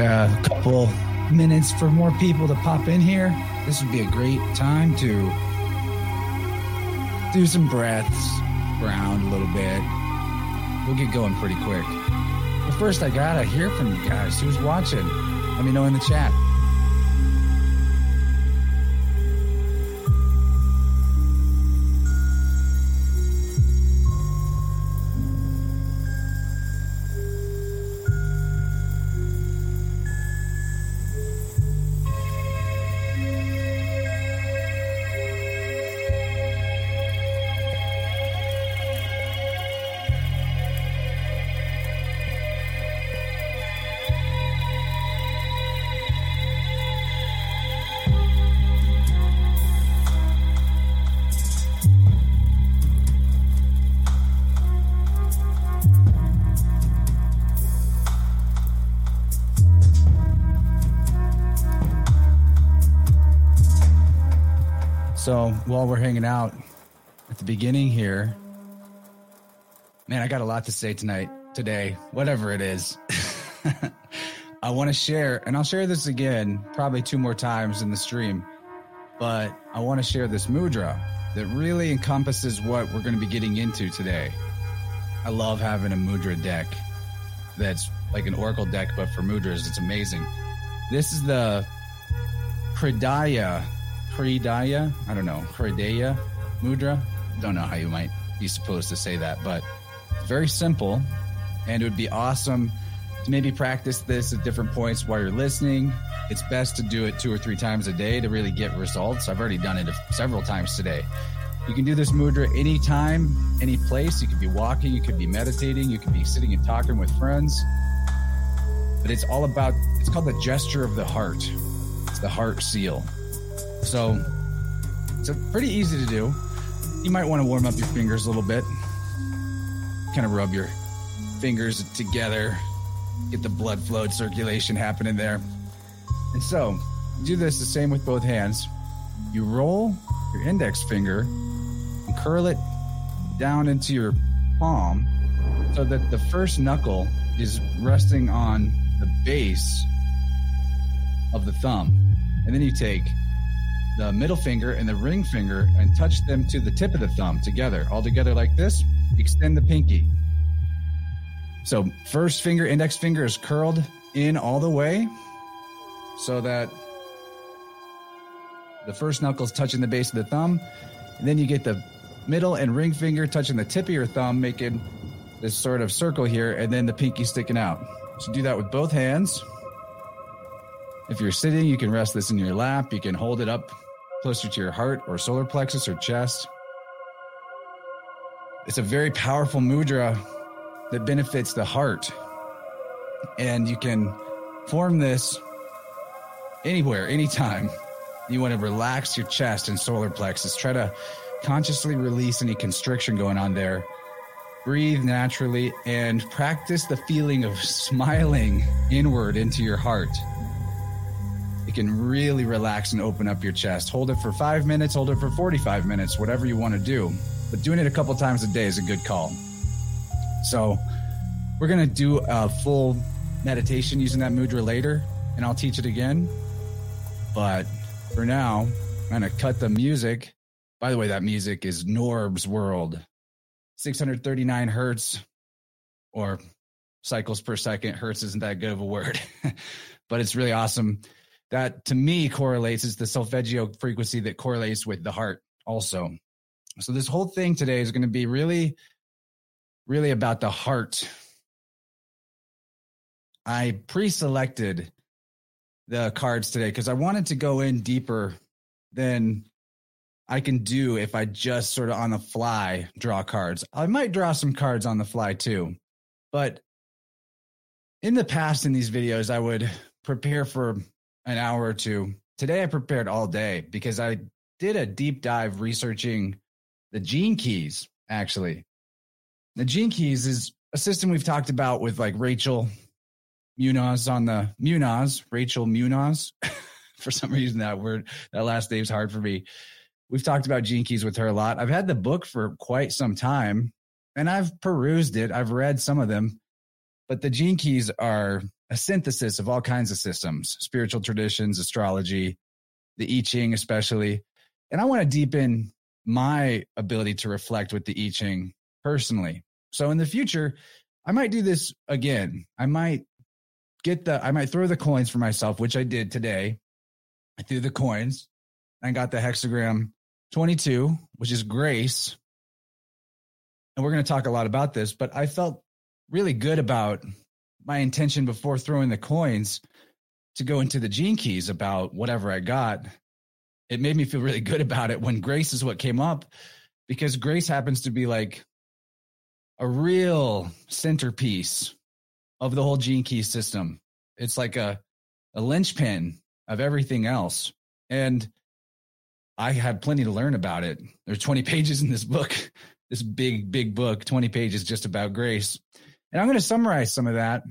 a couple minutes for more people to pop in here. This would be a great time to do some breaths around a little bit. We'll get going pretty quick. But first, I gotta hear from you guys. Who's watching? Let me know in the chat. While we're hanging out at the beginning here, man, I got a lot to say tonight, today, whatever it is. I want to share, and I'll share this again probably two more times in the stream, but I want to share this mudra that really encompasses what we're going to be getting into today. I love having a mudra deck that's like an oracle deck, but for mudras. It's amazing. This is the Pradaya Hridaya, I don't know, Hridaya Mudra. Don't know how you might be supposed to say that, but very simple. And it would be awesome to maybe practice this at different points while you're listening. It's best to do it two or three times a day to really get results. I've already done it several times today. You can do this mudra anytime, any place. You could be walking, you could be meditating, you could be sitting and talking with friends. But it's all about, it's called the gesture of the heart. It's the heart seal. So it's pretty easy to do. You might want to warm up your fingers a little bit. Kind of rub your fingers together, get the blood flow circulation happening there. And so do this the same with both hands. You roll your index finger and curl it down into your palm so that the first knuckle is resting on the base of the thumb. And then you take the middle finger and the ring finger and touch them to the tip of the thumb together, all together like this. Extend the pinky. So, first finger, index finger is curled in all the way so that the first knuckle is touching the base of the thumb. And then you get the middle and ring finger touching the tip of your thumb, making this sort of circle here, and then the pinky sticking out. So, do that with both hands. If you're sitting, you can rest this in your lap. You can hold it up closer to your heart or solar plexus or chest. It's a very powerful mudra that benefits the heart. And you can form this anywhere, anytime. You want to relax your chest and solar plexus. Try to consciously release any constriction going on there. Breathe naturally and practice the feeling of smiling inward into your heart. It can really relax and open up your chest. Hold it for five minutes, hold it for 45 minutes, whatever you want to do. But doing it a couple times a day is a good call. So, we're going to do a full meditation using that mudra later, and I'll teach it again. But for now, I'm going to cut the music. By the way, that music is Norb's World, 639 hertz or cycles per second. Hertz isn't that good of a word, but it's really awesome that to me correlates is the solfeggio frequency that correlates with the heart also. So this whole thing today is going to be really, really about the heart. I pre-selected the cards today because I wanted to go in deeper than I can do if I just sort of on the fly draw cards. I might draw some cards on the fly too. But in the past in these videos, I would prepare for an hour or two. Today I prepared all day because I did a deep dive researching the gene keys, actually. The gene keys is a system we've talked about with like Rachel Munoz on the Munoz, Rachel Munoz. for some reason, that word, that last name's hard for me. We've talked about gene keys with her a lot. I've had the book for quite some time and I've perused it. I've read some of them, but the gene keys are a synthesis of all kinds of systems, spiritual traditions, astrology, the I Ching, especially. And I want to deepen my ability to reflect with the I Ching personally. So in the future, I might do this again. I might get the, I might throw the coins for myself, which I did today. I threw the coins and got the hexagram 22, which is grace. And we're going to talk a lot about this, but I felt really good about my intention before throwing the coins to go into the gene keys about whatever I got. It made me feel really good about it when grace is what came up because grace happens to be like a real centerpiece of the whole gene key system. It's like a, a linchpin of everything else. And I had plenty to learn about it. There's 20 pages in this book, this big, big book, 20 pages just about grace. And I'm going to summarize some of that.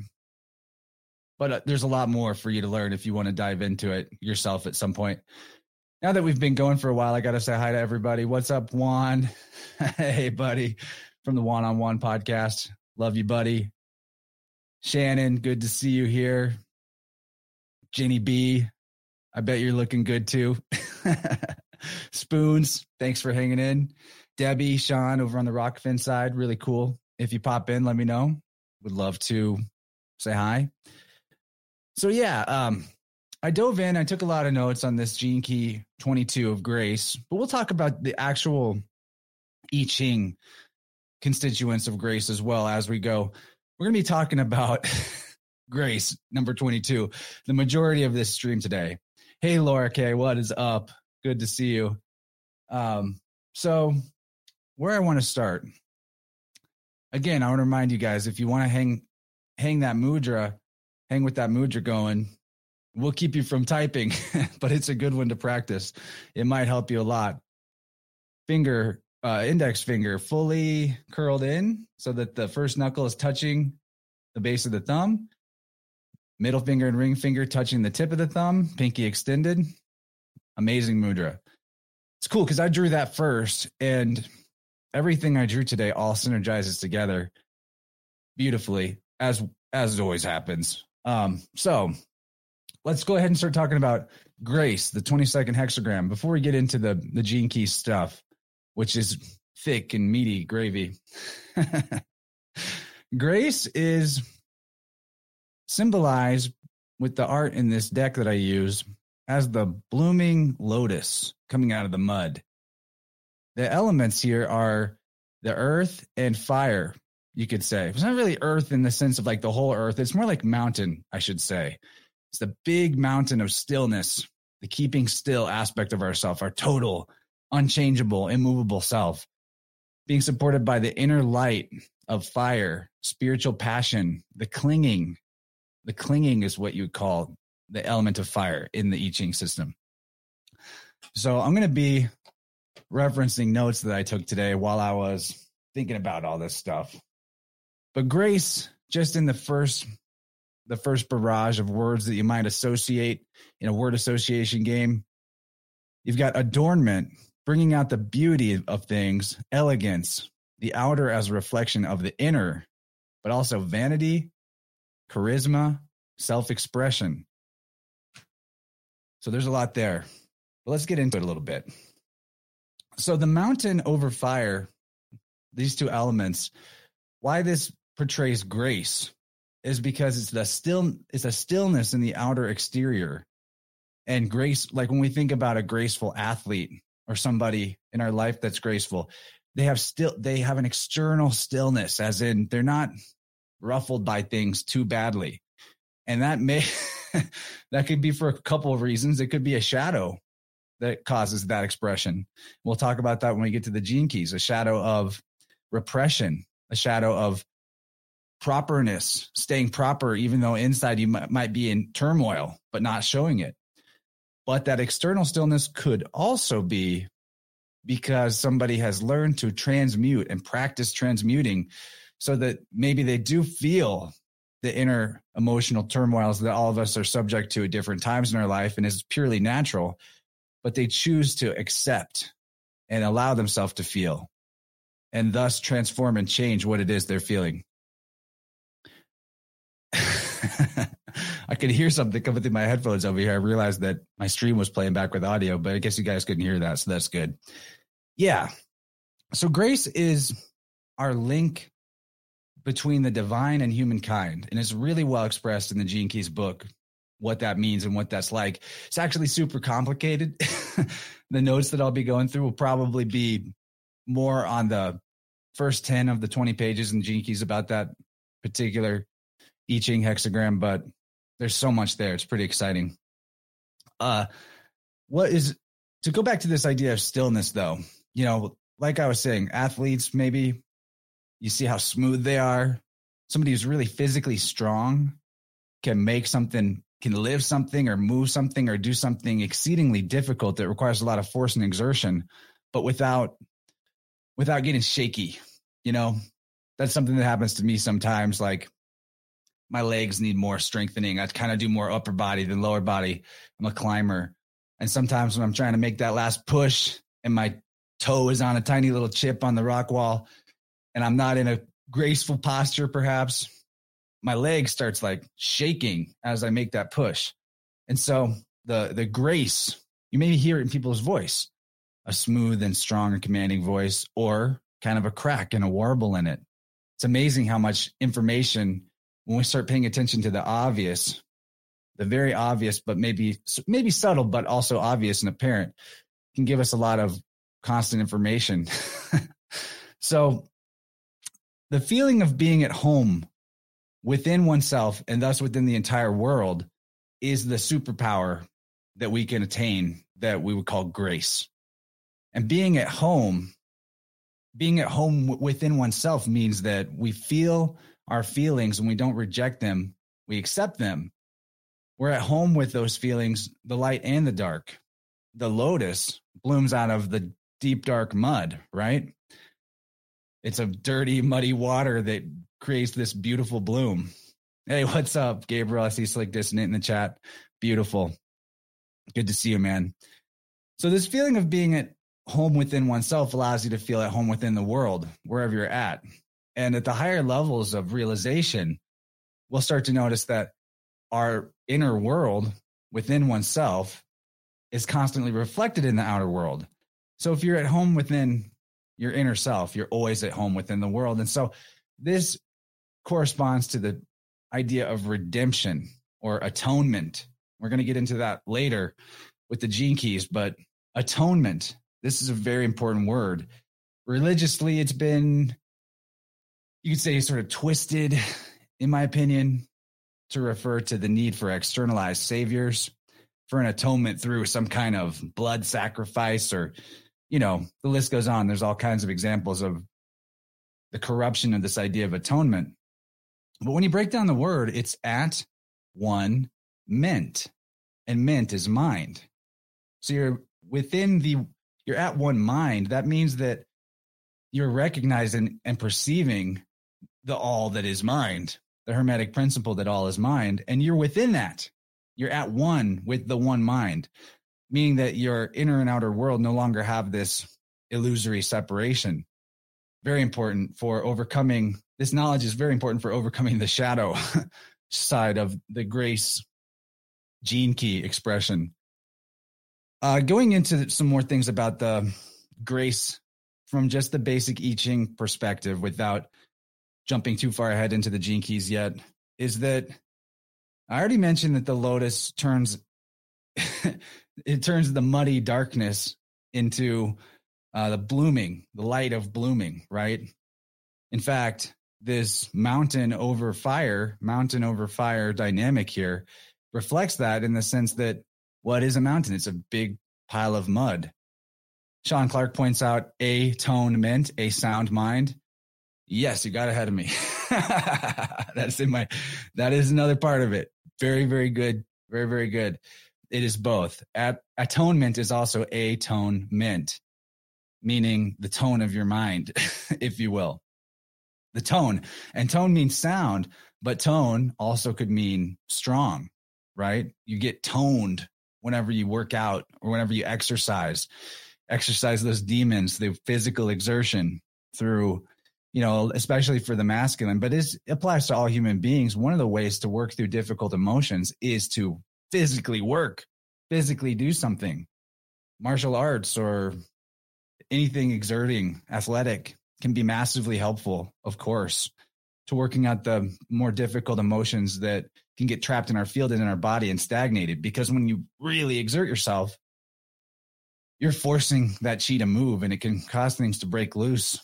But uh, there's a lot more for you to learn if you want to dive into it yourself at some point. Now that we've been going for a while, I got to say hi to everybody. What's up, Juan? hey, buddy from the One on One podcast. Love you, buddy. Shannon, good to see you here. Jenny B, I bet you're looking good too. Spoons, thanks for hanging in. Debbie, Sean over on the Rockfin side, really cool. If you pop in, let me know. Would love to say hi. So yeah, um, I dove in. I took a lot of notes on this Gene Key 22 of Grace, but we'll talk about the actual I Ching constituents of grace as well as we go. We're going to be talking about grace, number 22, the majority of this stream today. Hey, Laura K, what is up? Good to see you. Um, so, where I want to start, again, I want to remind you guys if you want to hang hang that mudra, hang with that mudra going, we'll keep you from typing, but it's a good one to practice. It might help you a lot. Finger uh, index finger fully curled in so that the first knuckle is touching the base of the thumb. Middle finger and ring finger touching the tip of the thumb, pinky extended. Amazing mudra. It's cool because I drew that first, and everything I drew today all synergizes together beautifully, as as it always happens. Um, so let's go ahead and start talking about grace, the 20 second hexagram, before we get into the the gene key stuff which is thick and meaty gravy. Grace is symbolized with the art in this deck that I use as the blooming lotus coming out of the mud. The elements here are the earth and fire, you could say. It's not really earth in the sense of like the whole earth, it's more like mountain, I should say. It's the big mountain of stillness, the keeping still aspect of ourself, our total unchangeable, immovable self, being supported by the inner light of fire, spiritual passion, the clinging. The clinging is what you would call the element of fire in the I Ching system. So I'm going to be referencing notes that I took today while I was thinking about all this stuff. But grace, just in the first the first barrage of words that you might associate in a word association game, you've got adornment, bringing out the beauty of things, elegance, the outer as a reflection of the inner, but also vanity, charisma, self expression. So there's a lot there. But let's get into it a little bit. So the mountain over fire, these two elements, why this portrays grace is because it's the still it's a stillness in the outer exterior. And grace, like when we think about a graceful athlete, or somebody in our life that's graceful they have still they have an external stillness as in they're not ruffled by things too badly. And that may that could be for a couple of reasons. It could be a shadow that causes that expression. We'll talk about that when we get to the gene keys a shadow of repression a shadow of properness staying proper even though inside you might, might be in turmoil but not showing it. But that external stillness could also be because somebody has learned to transmute and practice transmuting so that maybe they do feel the inner emotional turmoils that all of us are subject to at different times in our life and is purely natural, but they choose to accept and allow themselves to feel and thus transform and change what it is they're feeling. I could hear something coming through my headphones over here. I realized that my stream was playing back with audio, but I guess you guys couldn't hear that, so that's good. Yeah. So grace is our link between the divine and humankind, and it's really well expressed in the Gene Keys book what that means and what that's like. It's actually super complicated. the notes that I'll be going through will probably be more on the first 10 of the 20 pages in Keys about that particular I Ching hexagram, but there's so much there. It's pretty exciting. Uh, what is to go back to this idea of stillness, though? You know, like I was saying, athletes maybe you see how smooth they are. Somebody who's really physically strong can make something, can live something or move something or do something exceedingly difficult that requires a lot of force and exertion, but without without getting shaky. You know, that's something that happens to me sometimes. Like my legs need more strengthening. I kind of do more upper body than lower body. I'm a climber. And sometimes when I'm trying to make that last push and my toe is on a tiny little chip on the rock wall and I'm not in a graceful posture, perhaps, my leg starts like shaking as I make that push. And so the the grace, you maybe hear it in people's voice, a smooth and strong and commanding voice, or kind of a crack and a warble in it. It's amazing how much information when we start paying attention to the obvious, the very obvious, but maybe maybe subtle, but also obvious and apparent, can give us a lot of constant information. so the feeling of being at home within oneself and thus within the entire world is the superpower that we can attain that we would call grace. And being at home, being at home within oneself means that we feel our feelings and we don't reject them, we accept them. We're at home with those feelings, the light and the dark. The lotus blooms out of the deep, dark mud, right? It's a dirty, muddy water that creates this beautiful bloom. Hey, what's up, Gabriel? I see Slick Dissonant in the chat. Beautiful. Good to see you, man. So, this feeling of being at home within oneself allows you to feel at home within the world, wherever you're at. And at the higher levels of realization, we'll start to notice that our inner world within oneself is constantly reflected in the outer world. So, if you're at home within your inner self, you're always at home within the world. And so, this corresponds to the idea of redemption or atonement. We're going to get into that later with the gene keys, but atonement, this is a very important word. Religiously, it's been, you could say, sort of twisted, in my opinion, to refer to the need for externalized saviors, for an atonement through some kind of blood sacrifice, or, you know, the list goes on. There's all kinds of examples of the corruption of this idea of atonement. But when you break down the word, it's at one ment, and ment is mind. So you're within the, you're at one mind. That means that you're recognizing and perceiving the all that is mind, the Hermetic principle that all is mind, and you're within that. You're at one with the one mind, meaning that your inner and outer world no longer have this illusory separation. Very important for overcoming this knowledge is very important for overcoming the shadow side of the grace gene key expression. Uh, going into some more things about the grace from just the basic I Ching perspective without jumping too far ahead into the gene keys yet is that I already mentioned that the lotus turns it turns the muddy darkness into uh, the blooming, the light of blooming, right? In fact, this mountain over fire, mountain over fire dynamic here reflects that in the sense that what is a mountain? It's a big pile of mud. Sean Clark points out a tone ment, a sound mind. Yes, you got ahead of me. That's in my, that is another part of it. Very, very good. Very, very good. It is both. At, atonement is also a tone ment, meaning the tone of your mind, if you will the tone. And tone means sound, but tone also could mean strong, right? You get toned whenever you work out or whenever you exercise. Exercise those demons, the physical exertion through you know, especially for the masculine, but it applies to all human beings. One of the ways to work through difficult emotions is to physically work, physically do something, martial arts or anything exerting, athletic can be massively helpful, of course, to working out the more difficult emotions that can get trapped in our field and in our body and stagnated. Because when you really exert yourself, you're forcing that chi to move and it can cause things to break loose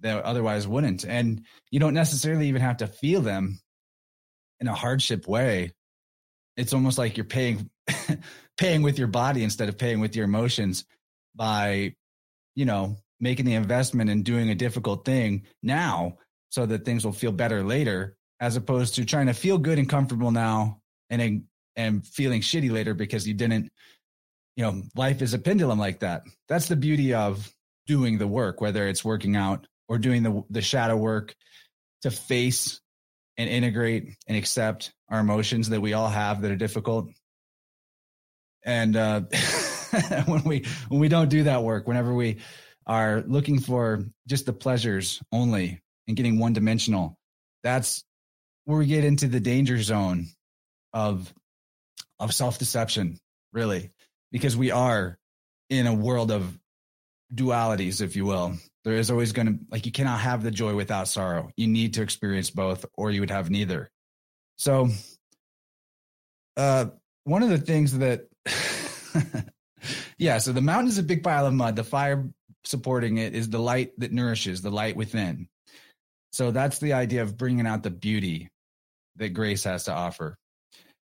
that otherwise wouldn't. And you don't necessarily even have to feel them in a hardship way. It's almost like you're paying paying with your body instead of paying with your emotions by, you know, making the investment and doing a difficult thing now so that things will feel better later, as opposed to trying to feel good and comfortable now and and feeling shitty later because you didn't, you know, life is a pendulum like that. That's the beauty of doing the work, whether it's working out or doing the the shadow work to face and integrate and accept our emotions that we all have that are difficult. And uh, when we when we don't do that work, whenever we are looking for just the pleasures only and getting one dimensional, that's where we get into the danger zone of of self deception, really, because we are in a world of dualities, if you will. There is always going to, like, you cannot have the joy without sorrow. You need to experience both, or you would have neither. So, uh, one of the things that, yeah, so the mountain is a big pile of mud. The fire supporting it is the light that nourishes, the light within. So, that's the idea of bringing out the beauty that grace has to offer.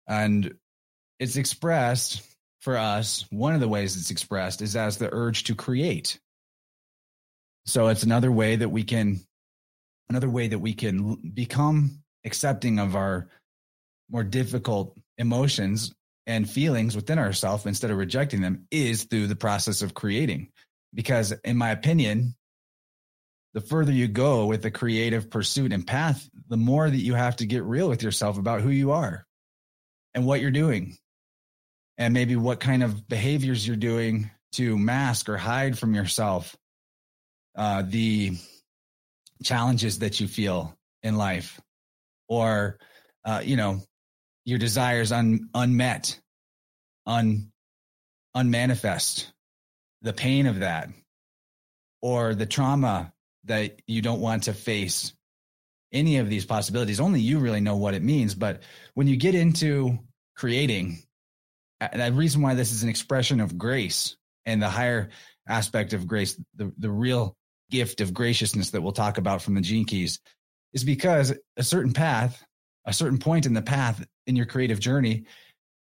And it's expressed for us, one of the ways it's expressed is as the urge to create. So it's another way that we can, another way that we can become accepting of our more difficult emotions and feelings within ourselves instead of rejecting them is through the process of creating. Because in my opinion, the further you go with the creative pursuit and path, the more that you have to get real with yourself about who you are and what you're doing and maybe what kind of behaviors you're doing to mask or hide from yourself uh, the challenges that you feel in life or uh, you know your desires un, unmet un unmanifest the pain of that or the trauma that you don't want to face any of these possibilities. Only you really know what it means. But when you get into creating the reason why this is an expression of grace and the higher aspect of grace, the, the real gift of graciousness that we'll talk about from the gene keys is because a certain path, a certain point in the path in your creative journey,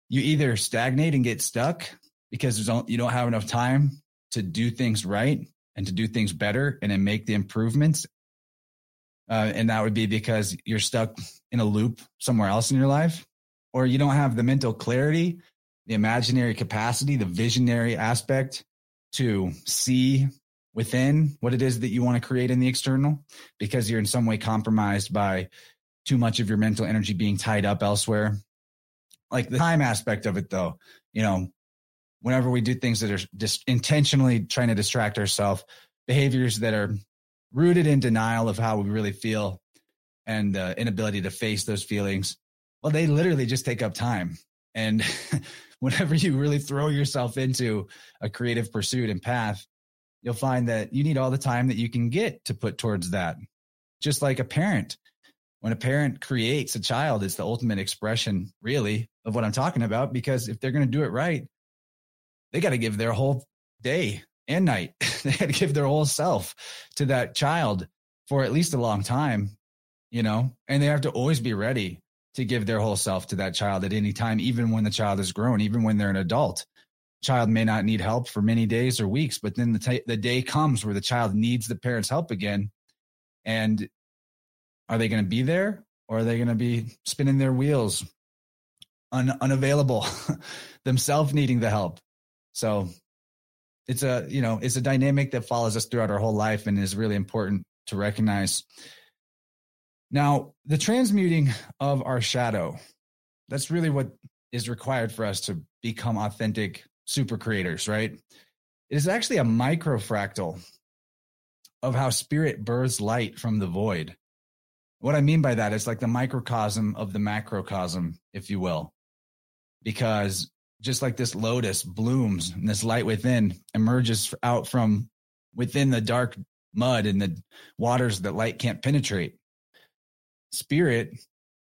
you either stagnate and get stuck because you don't have enough time to do things right and to do things better and then make the improvements. Uh, and that would be because you're stuck in a loop somewhere else in your life, or you don't have the mental clarity the imaginary capacity, the visionary aspect to see within what it is that you want to create in the external because you're in some way compromised by too much of your mental energy being tied up elsewhere. Like the time aspect of it, though, you know, whenever we do things that are just intentionally trying to distract ourselves, behaviors that are rooted in denial of how we really feel and the inability to face those feelings, well, they literally just take up time. And whenever you really throw yourself into a creative pursuit and path, you'll find that you need all the time that you can get to put towards that. Just like a parent, when a parent creates a child, it's the ultimate expression, really, of what I'm talking about. Because if they're going to do it right, they got to give their whole day and night. they got to give their whole self to that child for at least a long time, you know, and they have to always be ready to give their whole self to that child at any time, even when the child is grown, even when they're an adult. Child may not need help for many days or weeks, but then the, t- the day comes where the child needs the parent's help again. And are they going to be there or are they going to be spinning their wheels un- unavailable themselves needing the help? So it's a, you know, it's a dynamic that follows us throughout our whole life and is really important to recognize. Now, the transmuting of our shadow, that's really what is required for us to become authentic super creators, right? It is actually a microfractal of how spirit births light from the void. What I mean by that is like the microcosm of the macrocosm, if you will. Because just like this lotus blooms and this light within emerges out from within the dark mud and the waters that light can't penetrate. Spirit,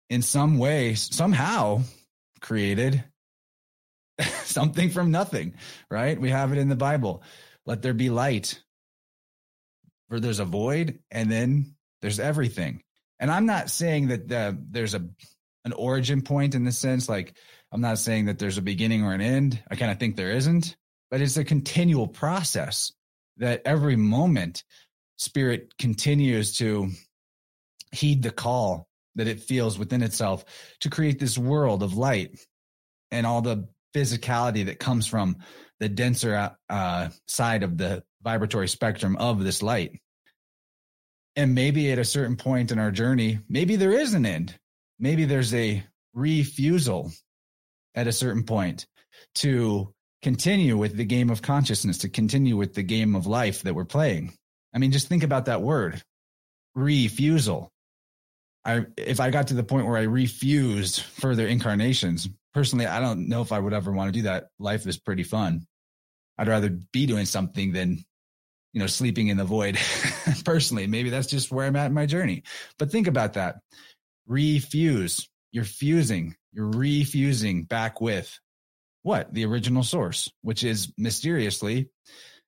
in some way, somehow created something from nothing, right? We have it in the Bible. Let there be light. For there's a void and then there's everything. And I'm not saying that uh, there's a an origin point in the sense like I'm not saying that there's a beginning or an end. I kind of think there isn't, but it's a continual process that every moment spirit continues to heed the call that it feels within itself to create this world of light and all the physicality that comes from the denser uh, side of the vibratory spectrum of this light. And maybe at a certain point in our journey, maybe there is an end. Maybe there's a refusal at a certain point to continue with the game of consciousness, to continue with the game of life that we're playing. I mean, just think about that word refusal. I, if I got to the point where I refused further incarnations, personally, I don't know if I would ever want to do that. Life is pretty fun. I'd rather be doing something than, you know, sleeping in the void. personally, maybe that's just where I'm at in my journey. But think about that. Refuse. You're fusing. You're refusing back with what? The original source, which is mysteriously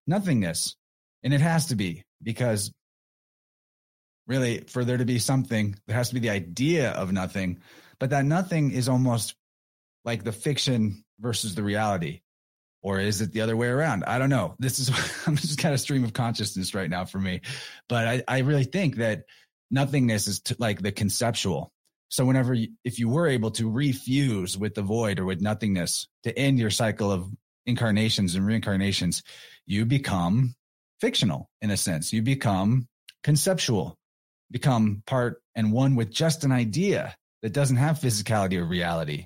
nothingness. And it has to be because really for there to be something, there has to be the idea of nothing. But that nothing is almost like the fiction versus the reality. Or is it the other way around? I don't know. This is, I'm just kind of stream of consciousness right now for me. But I, I really think that nothingness is t- like the conceptual. So whenever, you, if you were able to refuse with the void or with nothingness to end your cycle of incarnations and reincarnations, you become fictional in a sense. You become conceptual, become part and one with just an idea that doesn't have physicality or reality.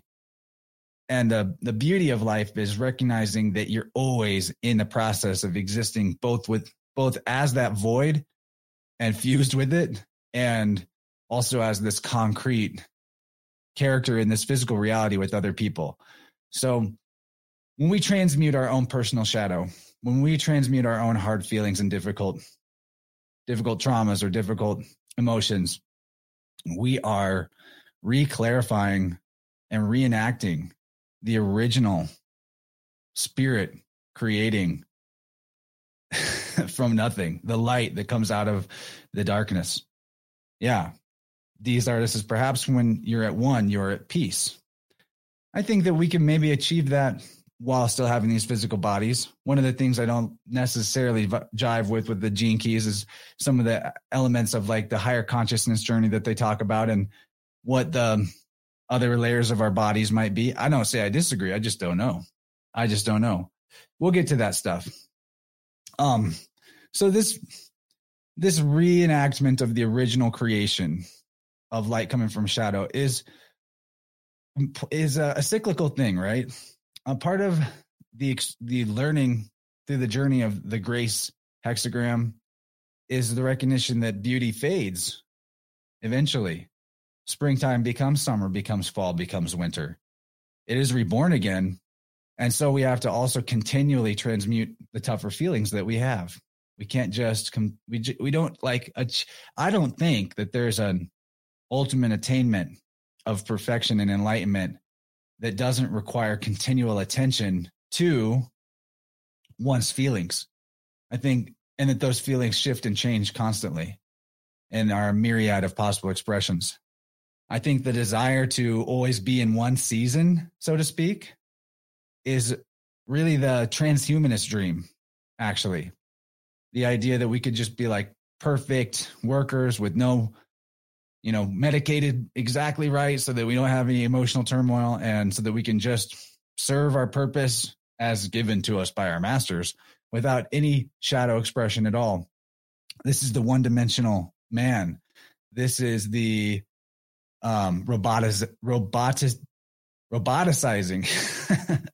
And the, the beauty of life is recognizing that you're always in the process of existing both with both as that void and fused with it and also as this concrete character in this physical reality with other people. So when we transmute our own personal shadow, when we transmute our own hard feelings and difficult difficult traumas or difficult emotions, we are re-clarifying and reenacting the original spirit creating from nothing, the light that comes out of the darkness. Yeah. These artists is perhaps when you're at one, you're at peace. I think that we can maybe achieve that while still having these physical bodies. One of the things I don't necessarily jive with with the gene keys is some of the elements of like the higher consciousness journey that they talk about and what the other layers of our bodies might be. I don't say I disagree. I just don't know. I just don't know. We'll get to that stuff. Um, so this this reenactment of the original creation of light coming from shadow is is a, a cyclical thing, right? a part of the the learning through the journey of the grace hexagram is the recognition that beauty fades eventually. Springtime becomes summer becomes fall becomes winter. It is reborn again. And so we have to also continually transmute the tougher feelings that we have. We can't just come we we don't like i don't think that there's an ultimate attainment of perfection and enlightenment that doesn't require continual attention to one's feelings. I think, and that those feelings shift and change constantly in our myriad of possible expressions. I think the desire to always be in one season, so to speak, is really the transhumanist dream, actually. The idea that we could just be like perfect workers with no you know, medicated exactly right so that we don't have any emotional turmoil and so that we can just serve our purpose as given to us by our masters without any shadow expression at all. This is the one dimensional man. This is the um robotiz robotic roboticizing.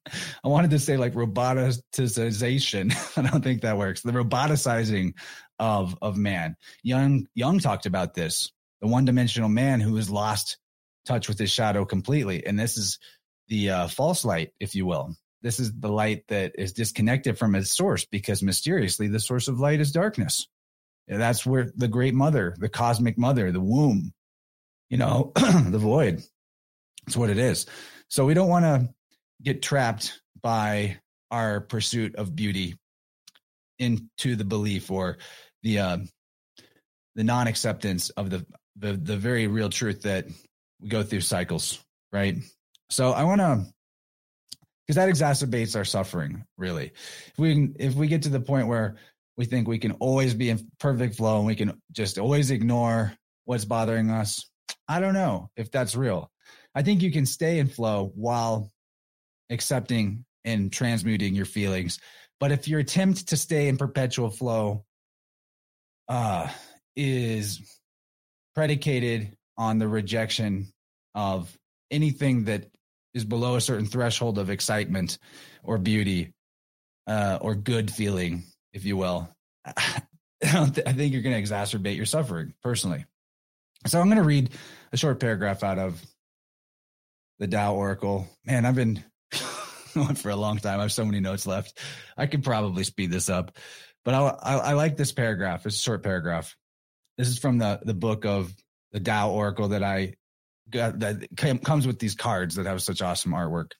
I wanted to say like roboticization. I don't think that works. The roboticizing of of man. Jung Jung talked about this. The one dimensional man who has lost touch with his shadow completely, and this is the uh, false light, if you will. This is the light that is disconnected from its source because mysteriously the source of light is darkness. And that's where the great mother, the cosmic mother, the womb, you know, the void. It's what it is. So we don't want to get trapped by our pursuit of beauty into the belief or the uh, the non acceptance of the, the the very real truth that we go through cycles, right? So I want to because that exacerbates our suffering really. If we if we get to the point where we think we can always be in perfect flow and we can just always ignore what's bothering us i don't know if that's real. I think you can stay in flow while accepting and transmuting your feelings. But if your attempt to stay in perpetual flow uh is predicated on the rejection of anything that is below a certain threshold of excitement or beauty uh, or good feeling, if you will, I, th- I think you're going to exacerbate your suffering personally. So I'm going to read a short paragraph out of the Tao Oracle. Man, I've been going for a long time. I have so many notes left. I could probably speed this up, but I, I, I like this paragraph. It's a short paragraph. This is from the the book of the Tao Oracle that I got that comes with these cards that have such awesome artwork.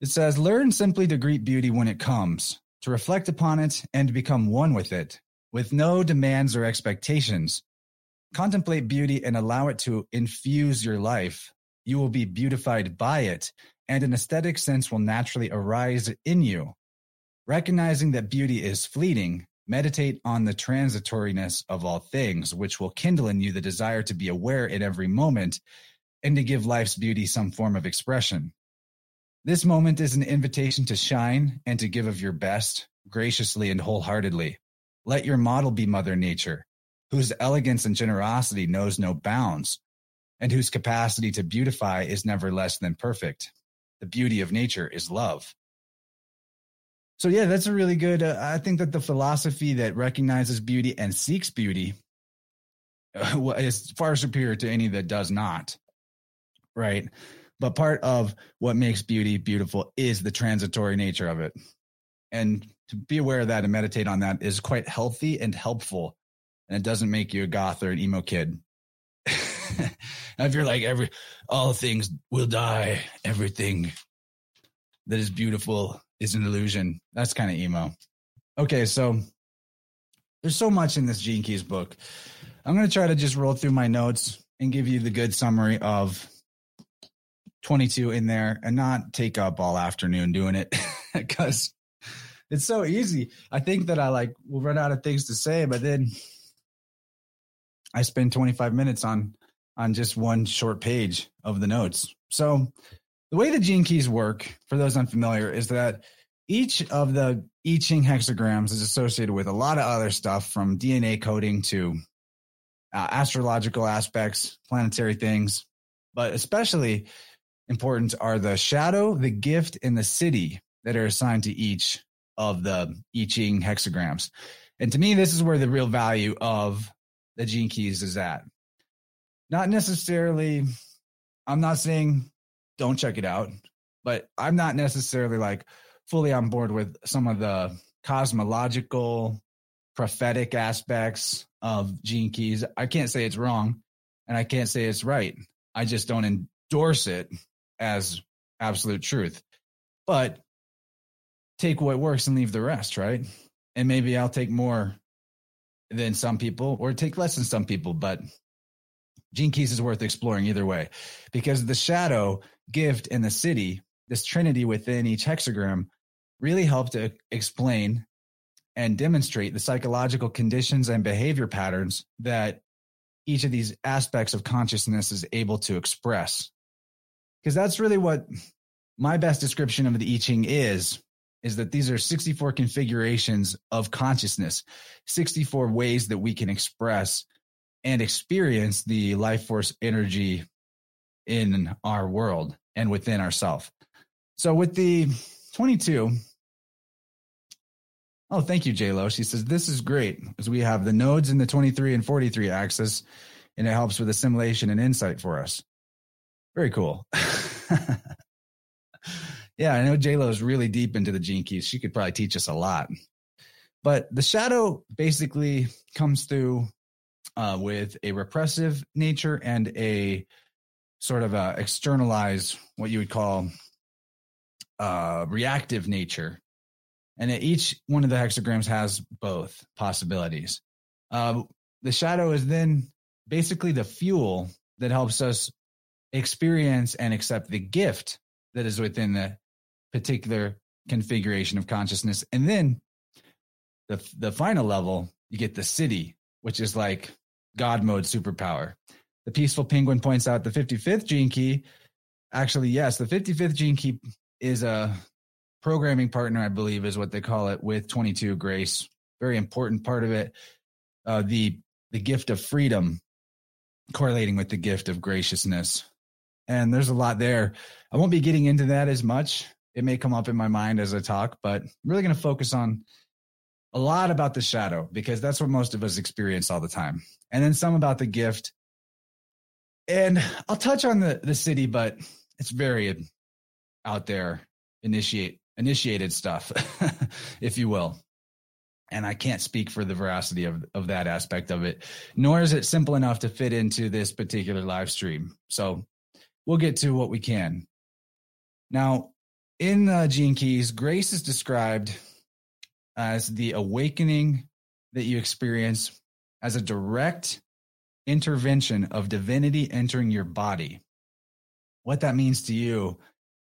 It says, Learn simply to greet beauty when it comes, to reflect upon it and become one with it, with no demands or expectations. Contemplate beauty and allow it to infuse your life. You will be beautified by it, and an aesthetic sense will naturally arise in you. Recognizing that beauty is fleeting, Meditate on the transitoriness of all things, which will kindle in you the desire to be aware in every moment and to give life's beauty some form of expression. This moment is an invitation to shine and to give of your best, graciously and wholeheartedly. Let your model be Mother Nature, whose elegance and generosity knows no bounds, and whose capacity to beautify is never less than perfect. The beauty of nature is love. So yeah, that's a really good. Uh, I think that the philosophy that recognizes beauty and seeks beauty uh, is far superior to any that does not. Right. But part of what makes beauty beautiful is the transitory nature of it. And to be aware of that and meditate on that is quite healthy and helpful. And it doesn't make you a goth or an emo kid. if you're like every all things will die, everything that is beautiful is an illusion. That's kind of emo. Okay, so there's so much in this Gene Keys book. I'm going to try to just roll through my notes and give you the good summary of 22 in there and not take up all afternoon doing it because it's so easy. I think that I like will run out of things to say, but then I spend 25 minutes on on just one short page of the notes. So the way the gene keys work, for those unfamiliar, is that each of the I Ching hexagrams is associated with a lot of other stuff from DNA coding to uh, astrological aspects, planetary things. But especially important are the shadow, the gift, and the Siddhi that are assigned to each of the I Ching hexagrams. And to me, this is where the real value of the gene keys is at. Not necessarily, I'm not saying don't check it out. But I'm not necessarily like fully on board with some of the cosmological, prophetic aspects of Gene Keys. I can't say it's wrong and I can't say it's right. I just don't endorse it as absolute truth. But take what works and leave the rest, right? And maybe I'll take more than some people or take less than some people, but Gene Keys is worth exploring either way because the shadow, gift, and the Siddhi, this trinity within each hexagram, really help to explain and demonstrate the psychological conditions and behavior patterns that each of these aspects of consciousness is able to express. Because that's really what my best description of the I Ching is, is that these are 64 configurations of consciousness, 64 ways that we can express and experience the life force energy in our world and within ourself. So with the 22, oh, thank you, JLo. She says, this is great because we have the nodes in the 23 and 43 axis, and it helps with assimilation and insight for us. Very cool. yeah, I know JLo is really deep into the gene keys. She could probably teach us a lot. But the shadow basically comes through uh, with a repressive nature and a sort of a externalized, what you would call uh, reactive nature. And each one of the hexagrams has both possibilities. Uh, the shadow is then basically the fuel that helps us experience and accept the gift that is within the particular configuration of consciousness. And then the the final level, you get the Siddhi, which is like God mode superpower. The peaceful penguin points out the 55th gene key. Actually, yes, the 55th gene key is a programming partner, I believe, is what they call it with 22 Grace. Very important part of it. Uh, the the gift of freedom correlating with the gift of graciousness. And there's a lot there. I won't be getting into that as much. It may come up in my mind as I talk, but I'm really going to focus on a lot about the shadow because that's what most of us experience all the time. And then some about the gift. And I'll touch on the, the Siddhi, but it's very out there initiate initiated stuff, if you will. And I can't speak for the veracity of, of that aspect of it, nor is it simple enough to fit into this particular live stream. So we'll get to what we can. Now, in uh, Gene Keys, grace is described as the awakening that you experience as a direct intervention of divinity entering your body. What that means to you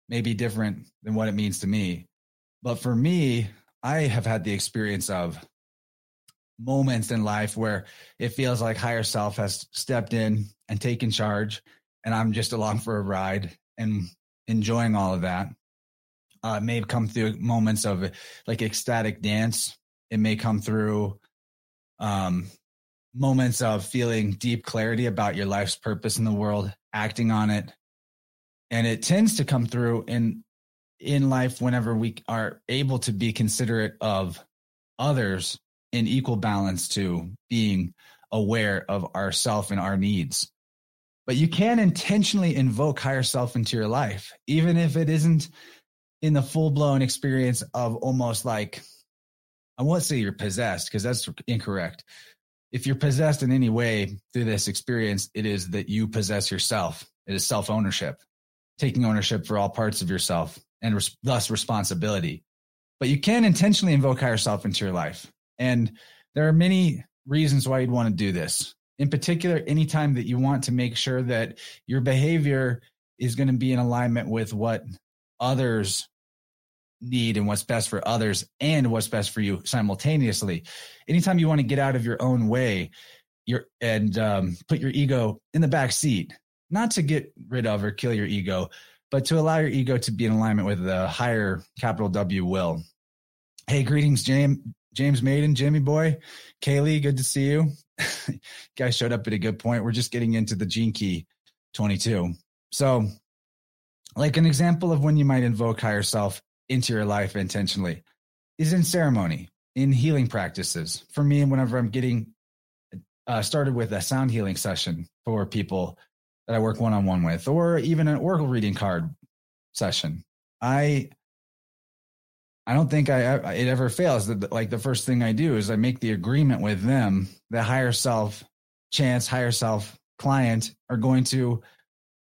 may be different than what it means to me. But for me, I have had the experience of moments in life where it feels like higher self has stepped in and taken charge, and I'm just along for a ride and enjoying all of that. Uh, it may come through moments of like ecstatic dance. It may come through um, moments of feeling deep clarity about your life's purpose in the world, acting on it. And it tends to come through in in life whenever we are able to be considerate of others in equal balance to being aware of ourself and our needs. But you can intentionally invoke higher self into your life, even if it isn't in the full blown experience of almost like, I won't say you're possessed because that's incorrect. If you're possessed in any way through this experience, it is that you possess yourself. It is self ownership, taking ownership for all parts of yourself and res- thus responsibility. But you can intentionally invoke higher self into your life. And there are many reasons why you'd want to do this. In particular, anytime that you want to make sure that your behavior is going to be in alignment with what others need and what's best for others and what's best for you simultaneously. Anytime you want to get out of your own way, your and um, put your ego in the back seat, not to get rid of or kill your ego, but to allow your ego to be in alignment with the higher capital W will. Hey, greetings, James, James Maiden, Jimmy Boy, Kaylee, good to see you. guys showed up at a good point. We're just getting into the gene key 22. So, like an example of when you might invoke higher self into your life intentionally is in ceremony, in healing practices. For me, whenever I'm getting uh, started with a sound healing session for people that I work one on one with, or even an oracle reading card session, I I don't think I, I it ever fails. That like the first thing I do is I make the agreement with them that higher self, chance, higher self, client are going to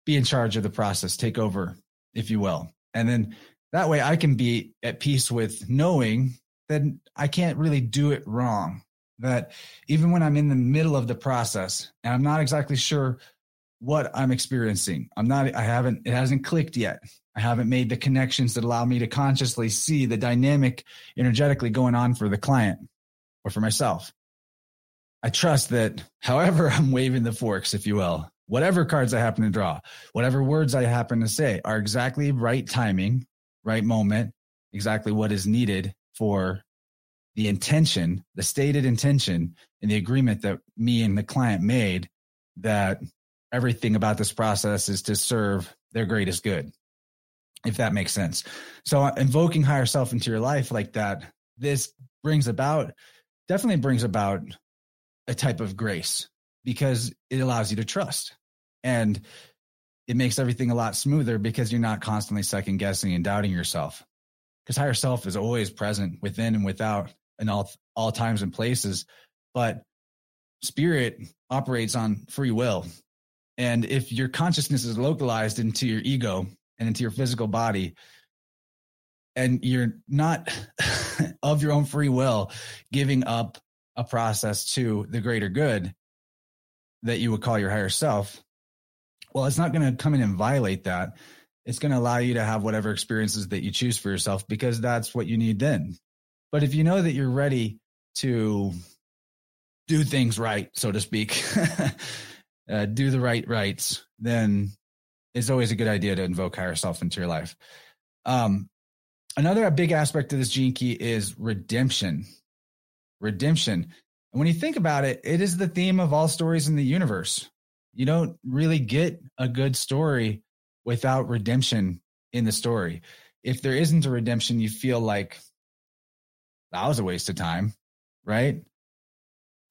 be in charge of the process, take over, if you will, and then that way I can be at peace with knowing that I can't really do it wrong. That even when I'm in the middle of the process and I'm not exactly sure what I'm experiencing, I'm not, I haven't, it hasn't clicked yet. I haven't made the connections that allow me to consciously see the dynamic energetically going on for the client or for myself. I trust that however I'm waving the forks, if you will, whatever cards I happen to draw, whatever words I happen to say are exactly right timing right moment, exactly what is needed for the intention, the stated intention and the agreement that me and the client made that everything about this process is to serve their greatest good. if that makes sense. So uh, invoking higher self into your life like that, this brings about, definitely brings about a type of grace because it allows you to trust. And it makes everything a lot smoother because you're not constantly second guessing and doubting yourself. Because higher self is always present within and without in all all times and places. But spirit operates on free will. And if your consciousness is localized into your ego and into your physical body, and you're not of your own free will giving up a process to the greater good that you would call your higher self, well, it's not going to come in and violate that. It's going to allow you to have whatever experiences that you choose for yourself because that's what you need then. But if you know that you're ready to do things right, so to speak, uh, do the right rights, then it's always a good idea to invoke higher self into your life. Um, another big aspect of this gene key is redemption. Redemption. And when you think about it, it is the theme of all stories in the universe. You don't really get a good story without redemption in the story. If there isn't a redemption, you feel like that was a waste of time, right?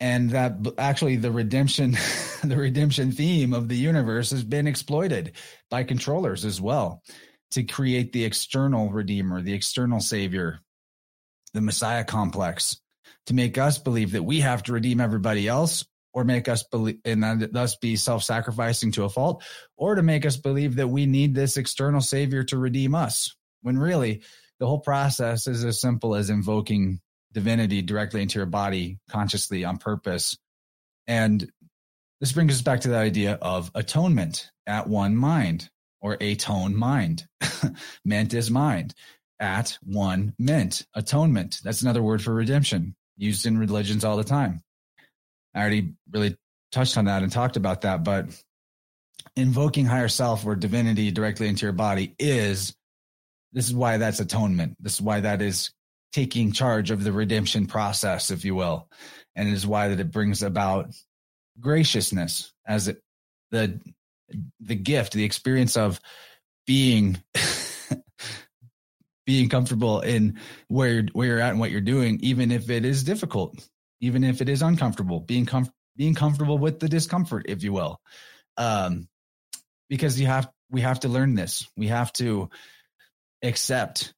And that actually the redemption, the redemption theme of the universe has been exploited by controllers as well to create the external redeemer, the external savior, the messiah complex to make us believe that we have to redeem everybody else or make us believe and thus be self-sacrificing to a fault or to make us believe that we need this external savior to redeem us when really the whole process is as simple as invoking divinity directly into your body consciously on purpose. And this brings us back to the idea of atonement at one mind or atone mind. Ment is mind at one ment. Atonement that's another word for redemption used in religions all the time. I already really touched on that and talked about that, but invoking higher self or divinity directly into your body is this is why that's atonement. This is why that is taking charge of the redemption process, if you will. And it is why that it brings about graciousness as it the the gift, the experience of being being comfortable in where you're, where you're at and what you're doing, even if it is difficult, even if it is uncomfortable, being com- being comfortable with the discomfort, if you will, um, because you have we have to learn this. We have to accept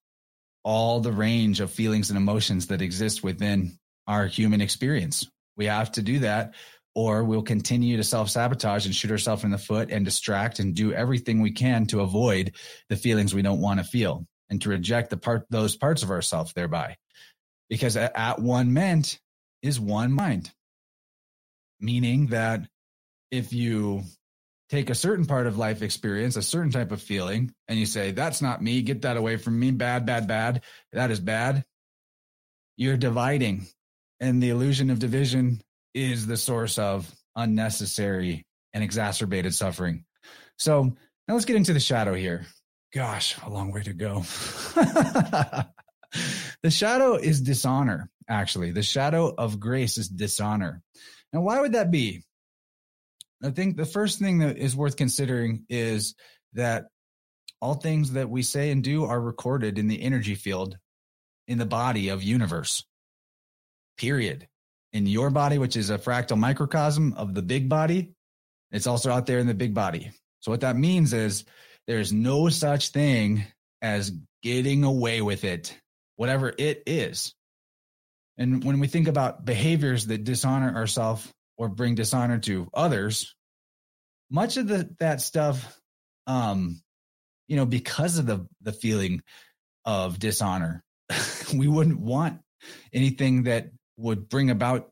all the range of feelings and emotions that exist within our human experience. We have to do that or we'll continue to self sabotage and shoot ourselves in the foot and distract and do everything we can to avoid the feelings we don't want to feel and to reject the part those parts of ourselves thereby because at one ment is one mind. Meaning that if you take a certain part of life experience a certain type of feeling and you say that's not me get that away from me bad bad bad that is bad you're dividing. And the illusion of division is the source of unnecessary and exacerbated suffering. So now let's get into the shadow here. Gosh, a long way to go. the shadow is dishonor, actually. The shadow of grace is dishonor. Now, why would that be? I think the first thing that is worth considering is that all things that we say and do are recorded in the energy field in the body of universe. Period. In your body, which is a fractal microcosm of the big body, it's also out there in the big body. So what that means is there's no such thing as getting away with it, whatever it is. And when we think about behaviors that dishonor ourselves or bring dishonor to others, much of the, that stuff, um, you know, because of the the feeling of dishonor, we wouldn't want anything that would bring about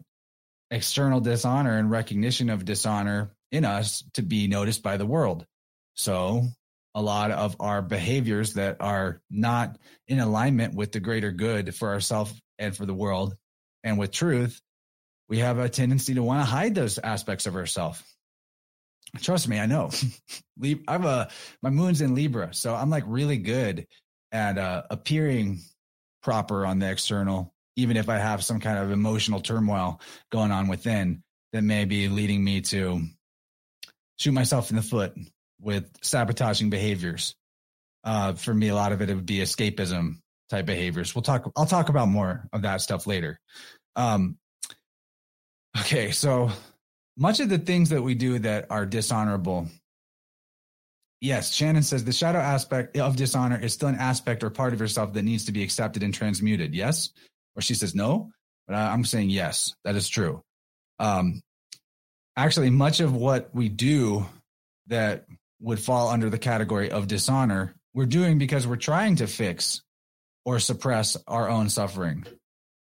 external dishonor and recognition of dishonor in us to be noticed by the world. So a lot of our behaviors that are not in alignment with the greater good for ourselves and for the world and with truth, we have a tendency to want to hide those aspects of ourselves. Trust me, I know. I'm a my moon's in Libra, so I'm like really good at uh, appearing proper on the external, even if I have some kind of emotional turmoil going on within that may be leading me to shoot myself in the foot with sabotaging behaviors. Uh, for me, a lot of it, it would be escapism type behaviors. We'll talk, I'll talk about more of that stuff later. Um, okay. So much of the things that we do that are dishonorable. Yes, Shannon says the shadow aspect of dishonor is still an aspect or part of yourself that needs to be accepted and transmuted. Yes. Or she says no, but I'm saying yes, that is true. Um, actually, much of what we do that would fall under the category of dishonor, we're doing because we're trying to fix or suppress our own suffering.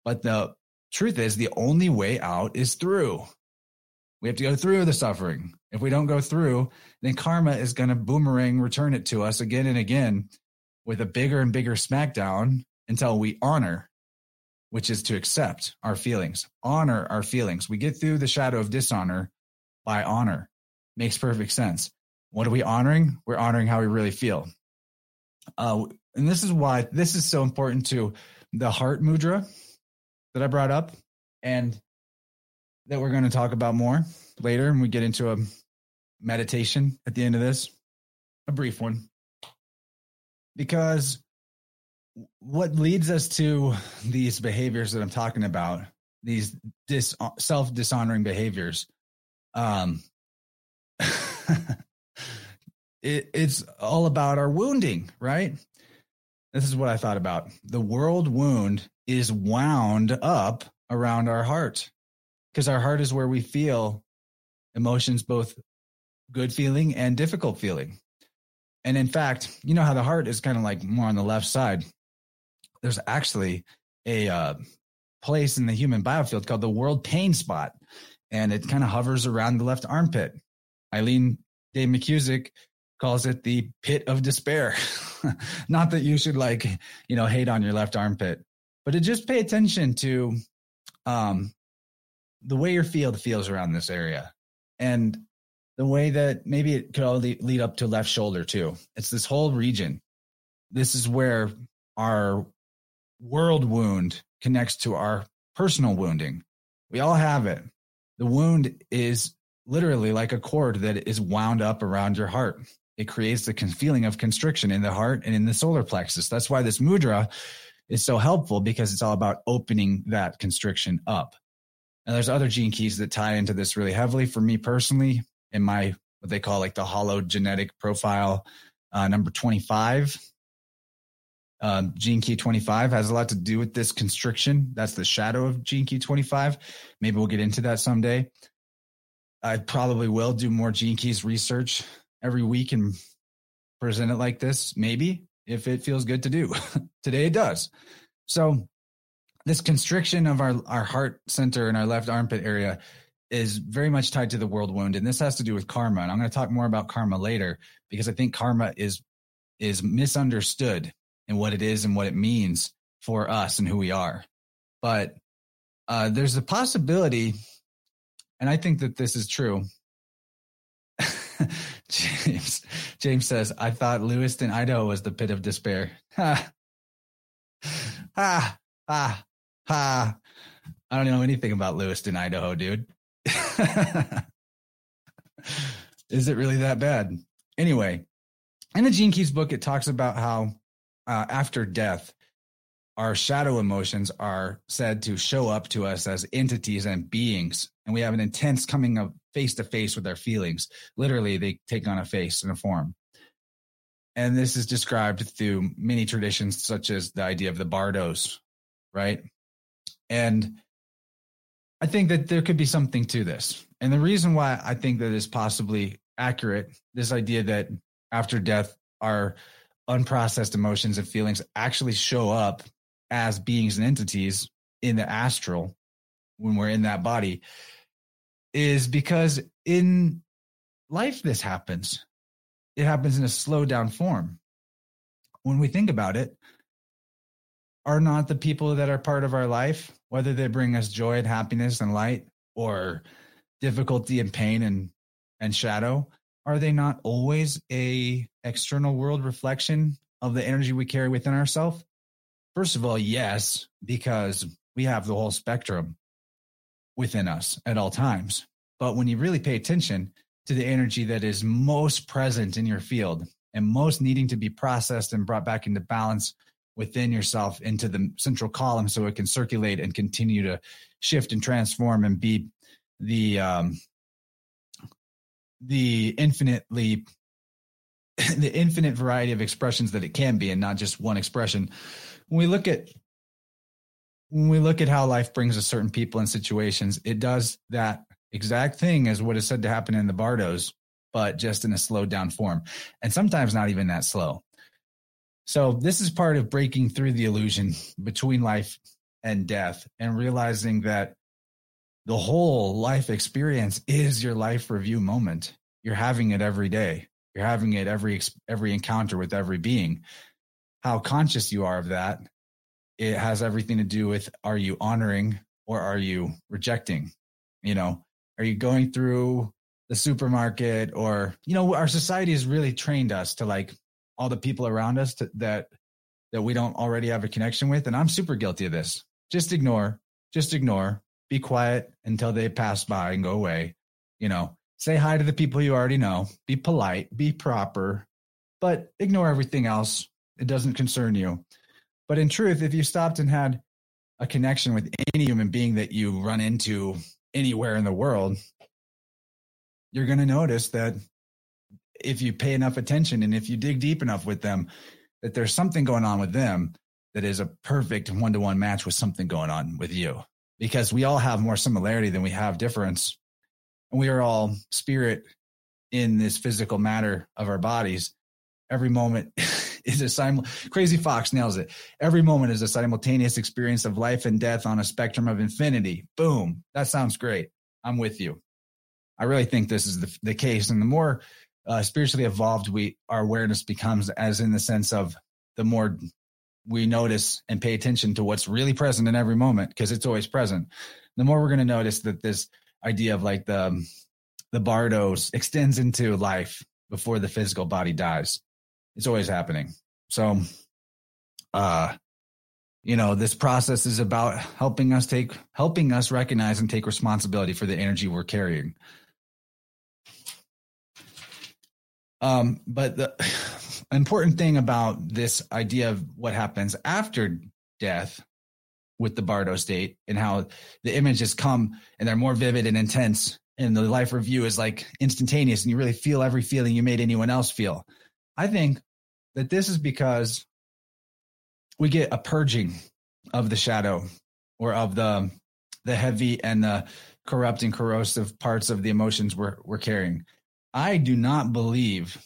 But the truth is, the only way out is through. We have to go through the suffering. If we don't go through, then karma is going to boomerang return it to us again and again with a bigger and bigger smackdown until we honor, which is to accept our feelings, honor our feelings. We get through the shadow of dishonor by honor. Makes perfect sense. What are we honoring? We're honoring how we really feel. Uh, and this is why this is so important to the heart mudra that I brought up and that we're going to talk about more later. And we get into a meditation at the end of this, a brief one. Because what leads us to these behaviors that I'm talking about, these dis- self dishonoring behaviors, um, it, it's all about our wounding, right? This is what I thought about. The world wound is wound up around our heart because our heart is where we feel emotions, both good feeling and difficult feeling. And in fact, you know how the heart is kind of like more on the left side. There's actually a uh, place in the human biofield called the world pain spot, and it kind of hovers around the left armpit. Eileen Day McKusick calls it the pit of despair. Not that you should like, you know, hate on your left armpit, but to just pay attention to um, the way your field feels around this area and the way that maybe it could all lead up to left shoulder too. It's this whole region. This is where our world wound connects to our personal wounding. We all have it. The wound is literally like a cord that is wound up around your heart. It creates the feeling of constriction in the heart and in the solar plexus. That's why this mudra is so helpful because it's all about opening that constriction up. And there's other gene keys that tie into this really heavily. For me personally, in my what they call like the hologenetic profile, uh, number 25, um, gene key 25 has a lot to do with this constriction. That's the shadow of gene key 25. Maybe we'll get into that someday. I probably will do more gene keys research every week and present it like this, maybe if it feels good to do. Today it does. So this constriction of our, our heart center and our left armpit area is very much tied to the world wound. And this has to do with karma. And I'm going to talk more about karma later because I think karma is is misunderstood in what it is and what it means for us and who we are. But uh, there's a possibility, and I think that this is true, James James says, I thought Lewiston, Idaho was the pit of despair. Ha. Ha. Ha. Ha. I don't know anything about Lewiston, Idaho, dude. Is it really that bad? Anyway, in the Gene Keys book, it talks about how uh, after death, our shadow emotions are said to show up to us as entities and beings, and we have an intense coming of face to face with their feelings. Literally, they take on a face and a form. And this is described through many traditions, such as the idea of the bardos, right? And I think that there could be something to this. And the reason why I think that is possibly accurate, this idea that after death, our unprocessed emotions and feelings actually show up as beings and entities in the astral when we're in that body is because in life this happens. It happens in a slow down form. When we think about it, are not the people that are part of our life, whether they bring us joy and happiness and light or difficulty and pain and and shadow, are they not always a external world reflection of the energy we carry within ourselves? First of all, yes, because we have the whole spectrum within us at all times. But when you really pay attention to the energy that is most present in your field, and most needing to be processed and brought back into balance within yourself into the central column so it can circulate and continue to shift and transform and be the um the infinitely the infinite variety of expressions that it can be and not just one expression when we look at when we look at how life brings us certain people and situations it does that exact thing as what is said to happen in the bardos but just in a slowed down form and sometimes not even that slow. So this is part of breaking through the illusion between life and death and realizing that the whole life experience is your life review moment. You're having it every day. You're having it every every encounter with every being. How conscious you are of that, it has everything to do with are you honoring or are you rejecting? You know, are you going through the supermarket or you know our society has really trained us to like all the people around us to, that that we don't already have a connection with and i'm super guilty of this just ignore just ignore be quiet until they pass by and go away you know Say hi to the people you already know. Be polite, be proper, but ignore everything else. It doesn't concern you. But in truth, if you stopped and had a connection with any human being that you run into anywhere in the world, you're going to notice that if you pay enough attention and if you dig deep enough with them, that there's something going on with them that is a perfect one to one match with something going on with you. Because we all have more similarity than we have difference And we are all spirit in this physical matter of our bodies. Every moment is a sim- crazy fox nails it. Every moment is a simultaneous experience of life and death on a spectrum of infinity. Boom. That sounds great. I'm with you. I really think this is the, the case. And the more uh, spiritually evolved we our awareness becomes, as in the sense of the more we notice and pay attention to what's really present in every moment, because it's always present, the more we're going to notice that this idea of like the the bardos extends into life before the physical body dies. It's always happening. So, uh, you know, this process is about helping us take, helping us recognize and take responsibility for the energy we're carrying. Um, but the important thing about this idea of what happens after death with the Bardo state and how the images come and they're more vivid and intense. And the life review is like instantaneous and you really feel every feeling you made anyone else feel. I think that this is because we get a purging of the shadow or of the the heavy and the corrupt and corrosive parts of the emotions we're we're carrying. I do not believe,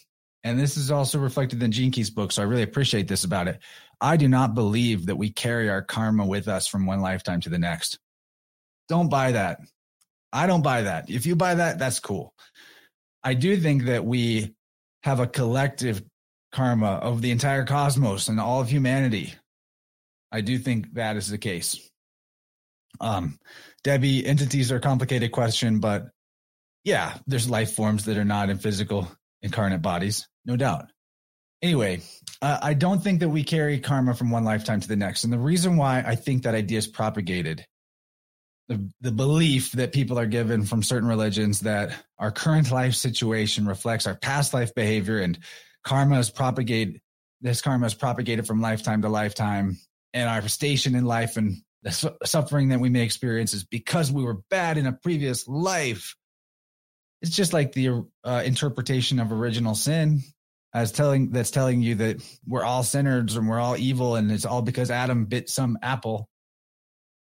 and this is also reflected in Key's book, so I really appreciate this about it. I do not believe that we carry our karma with us from one lifetime to the next. Don't buy that. I don't buy that. If you buy that, that's cool. I do think that we have a collective karma of the entire cosmos and all of humanity. I do think that is the case. Um, Debbie, entities are a complicated question, but yeah, there's life forms that are not in physical incarnate bodies, no doubt. Anyway, uh, I don't think that we carry karma from one lifetime to the next. And the reason why I think that idea is propagated, the, the belief that people are given from certain religions that our current life situation reflects our past life behavior and karma is propagated, this karma is propagated from lifetime to lifetime and our station in life and the su- suffering that we may experience is because we were bad in a previous life. It's just like the uh, interpretation of original sin as telling that's telling you that we're all sinners and we're all evil and it's all because Adam bit some apple.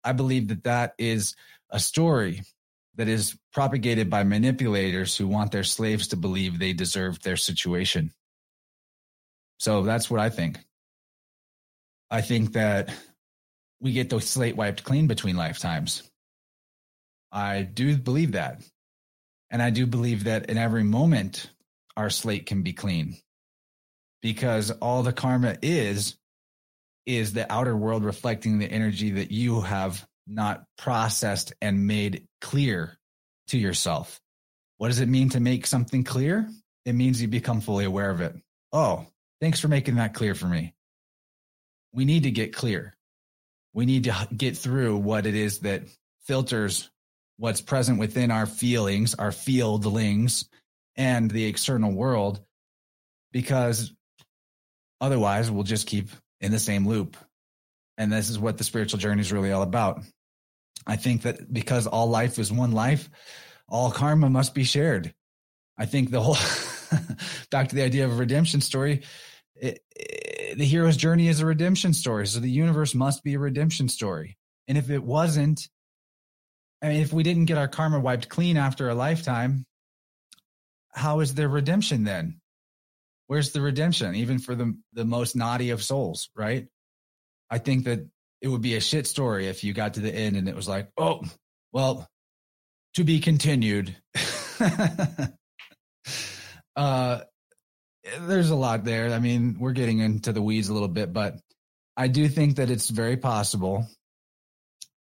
I believe that that is a story that is propagated by manipulators who want their slaves to believe they deserve their situation. So that's what I think. I think that we get the slate wiped clean between lifetimes. I do believe that. And I do believe that in every moment, our slate can be clean because all the karma is is the outer world reflecting the energy that you have not processed and made clear to yourself. What does it mean to make something clear? It means you become fully aware of it. Oh, thanks for making that clear for me. We need to get clear. We need to get through what it is that filters what's present within our feelings, our fieldlings, and the external world because otherwise we'll just keep in the same loop. And this is what the spiritual journey is really all about. I think that because all life is one life, all karma must be shared. I think the whole back to the idea of a redemption story. It, it, the hero's journey is a redemption story. So the universe must be a redemption story. And if it wasn't, I mean, if we didn't get our karma wiped clean after a lifetime, how is there redemption then? Where's the redemption, even for the the most naughty of souls, right? I think that it would be a shit story if you got to the end and it was like, oh, well, to be continued. uh, there's a lot there. I mean, we're getting into the weeds a little bit, but I do think that it's very possible,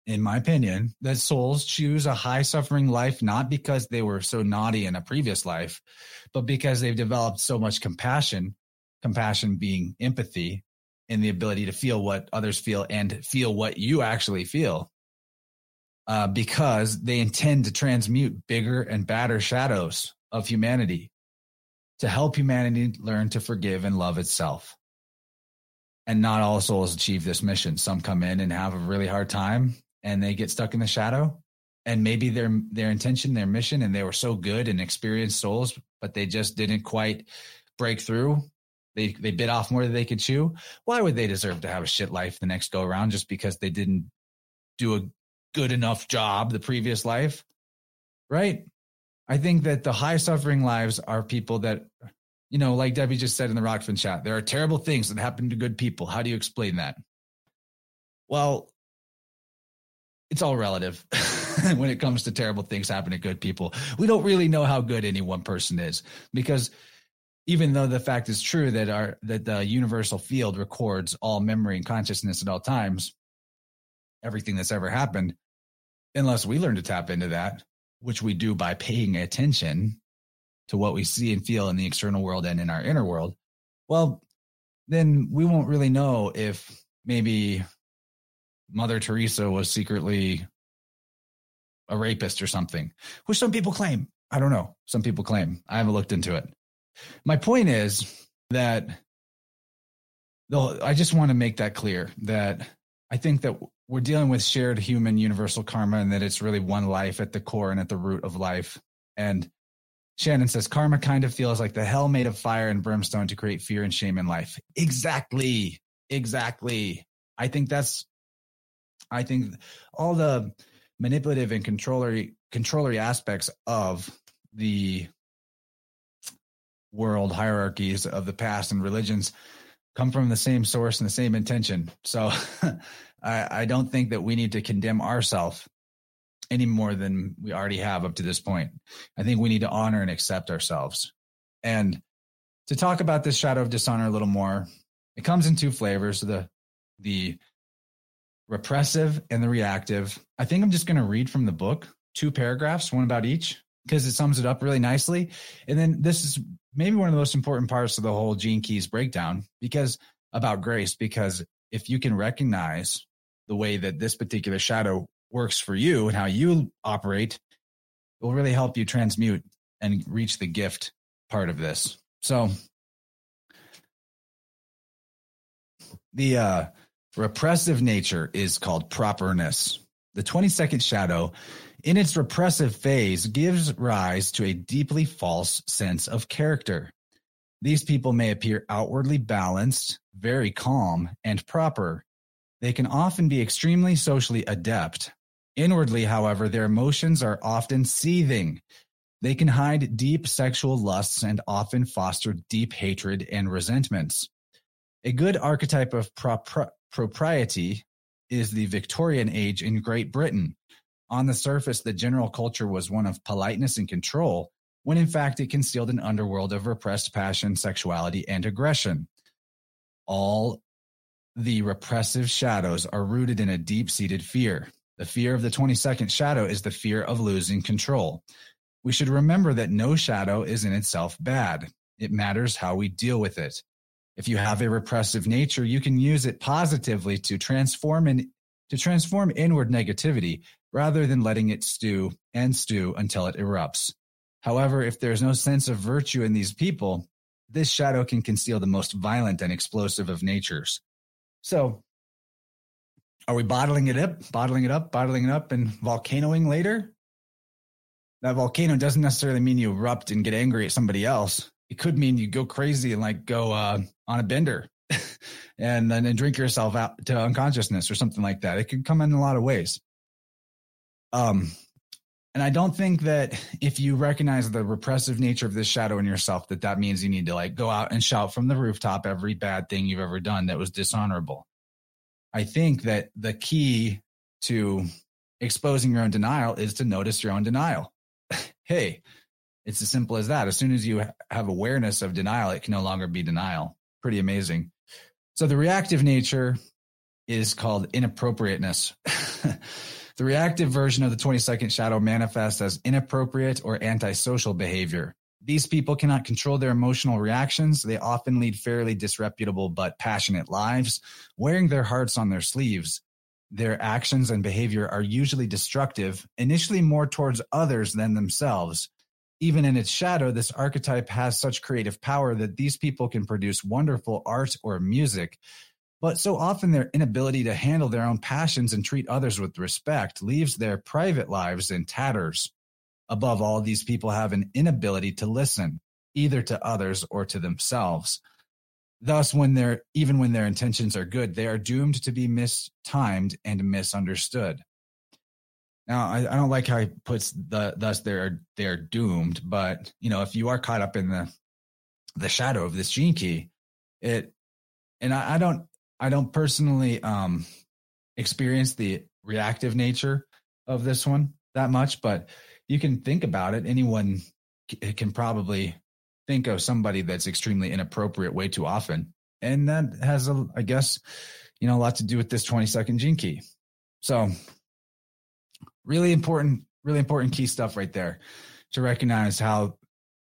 in my opinion, that souls choose a high suffering life not because they were so naughty in a previous life, but because they've developed so much compassion, compassion being empathy and the ability to feel what others feel and feel what you actually feel. Uh, because they intend to transmute bigger and badder shadows of humanity to help humanity learn to forgive and love itself. And not all souls achieve this mission. Some come in and have a really hard time and they get stuck in the shadow. And maybe their their intention, their mission, and they were so good and experienced souls, but they just didn't quite break through. They they bit off more than they could chew. Why would they deserve to have a shit life the next go around just because they didn't do a good enough job the previous life? Right? I think that the high suffering lives are people that, you know, like Debbie just said in the Rokfin chat, there are terrible things that happen to good people. How do you explain that? Well, it's all relative when it comes to terrible things happening to good people. We don't really know how good any one person is because even though the fact is true that our that the universal field records all memory and consciousness at all times, everything that's ever happened, unless we learn to tap into that, which we do by paying attention to what we see and feel in the external world and in our inner world, well, then we won't really know if maybe Mother Teresa was secretly a rapist or something, which some people claim. I don't know. Some people claim. I haven't looked into it. My point is that though I just want to make that clear that I think that we're dealing with shared human universal karma and that it's really one life at the core and at the root of life. And Shannon says karma kind of feels like the hell made of fire and brimstone to create fear and shame in life. Exactly. Exactly. I think that's I think all the manipulative and controllery controllery aspects of the world hierarchies of the past and religions come from the same source and the same intention. So I, I don't think that we need to condemn ourselves any more than we already have up to this point. I think we need to honor and accept ourselves. And to talk about this shadow of dishonor a little more, it comes in two flavors the the repressive and the reactive. I think I'm just going to read from the book, two paragraphs, one about each, because it sums it up really nicely. And then this is maybe one of the most important parts of the whole Gene Keys breakdown because about grace, because if you can recognize the way that this particular shadow works for you and how you operate, it will really help you transmute and reach the gift part of this. So the uh repressive nature is called properness. The 22nd shadow in its repressive phase gives rise to a deeply false sense of character. These people may appear outwardly balanced, very calm, and proper, they can often be extremely socially adept. Inwardly, however, their emotions are often seething. They can hide deep sexual lusts and often foster deep hatred and resentments. A good archetype of propriety is the Victorian age in Great Britain. On the surface, the general culture was one of politeness and control, when in fact it concealed an underworld of repressed passion, sexuality, and aggression. All the repressive shadows are rooted in a deep seated fear. The fear of the 22nd shadow is the fear of losing control. We should remember that no shadow is in itself bad. It matters how we deal with it. If you have a repressive nature, you can use it positively to transform in, to transform inward negativity rather than letting it stew and stew until it erupts. However, if there's no sense of virtue in these people, this shadow can conceal the most violent and explosive of natures. So, are we bottling it up, bottling it up, bottling it up, and volcanoing later? That volcano doesn't necessarily mean you erupt and get angry at somebody else. It could mean you go crazy and like go uh, on a bender and then drink yourself out to unconsciousness or something like that. It could come in a lot of ways. Um, and I don't think that if you recognize the repressive nature of this shadow in yourself, that that means you need to like go out and shout from the rooftop every bad thing you've ever done that was dishonorable. I think that the key to exposing your own denial is to notice your own denial. hey, it's as simple as that. As soon as you have awareness of denial, it can no longer be denial. Pretty amazing. So the reactive nature is called inappropriateness. The reactive version of the 20 second shadow manifests as inappropriate or antisocial behavior. These people cannot control their emotional reactions. They often lead fairly disreputable but passionate lives, wearing their hearts on their sleeves. Their actions and behavior are usually destructive, initially more towards others than themselves. Even in its shadow, this archetype has such creative power that these people can produce wonderful art or music but so often their inability to handle their own passions and treat others with respect leaves their private lives in tatters. Above all, these people have an inability to listen, either to others or to themselves. Thus, when they're, even when their intentions are good, they are doomed to be mistimed and misunderstood. Now, I, I don't like how he puts the thus they're they're doomed, but you know, if you are caught up in the the shadow of this gene key, it and I, I don't I don't personally um, experience the reactive nature of this one that much, but you can think about it. Anyone c- can probably think of somebody that's extremely inappropriate way too often. And that has, a, I guess, you know, a lot to do with this 20 second gene key. So, really important, really important key stuff right there to recognize how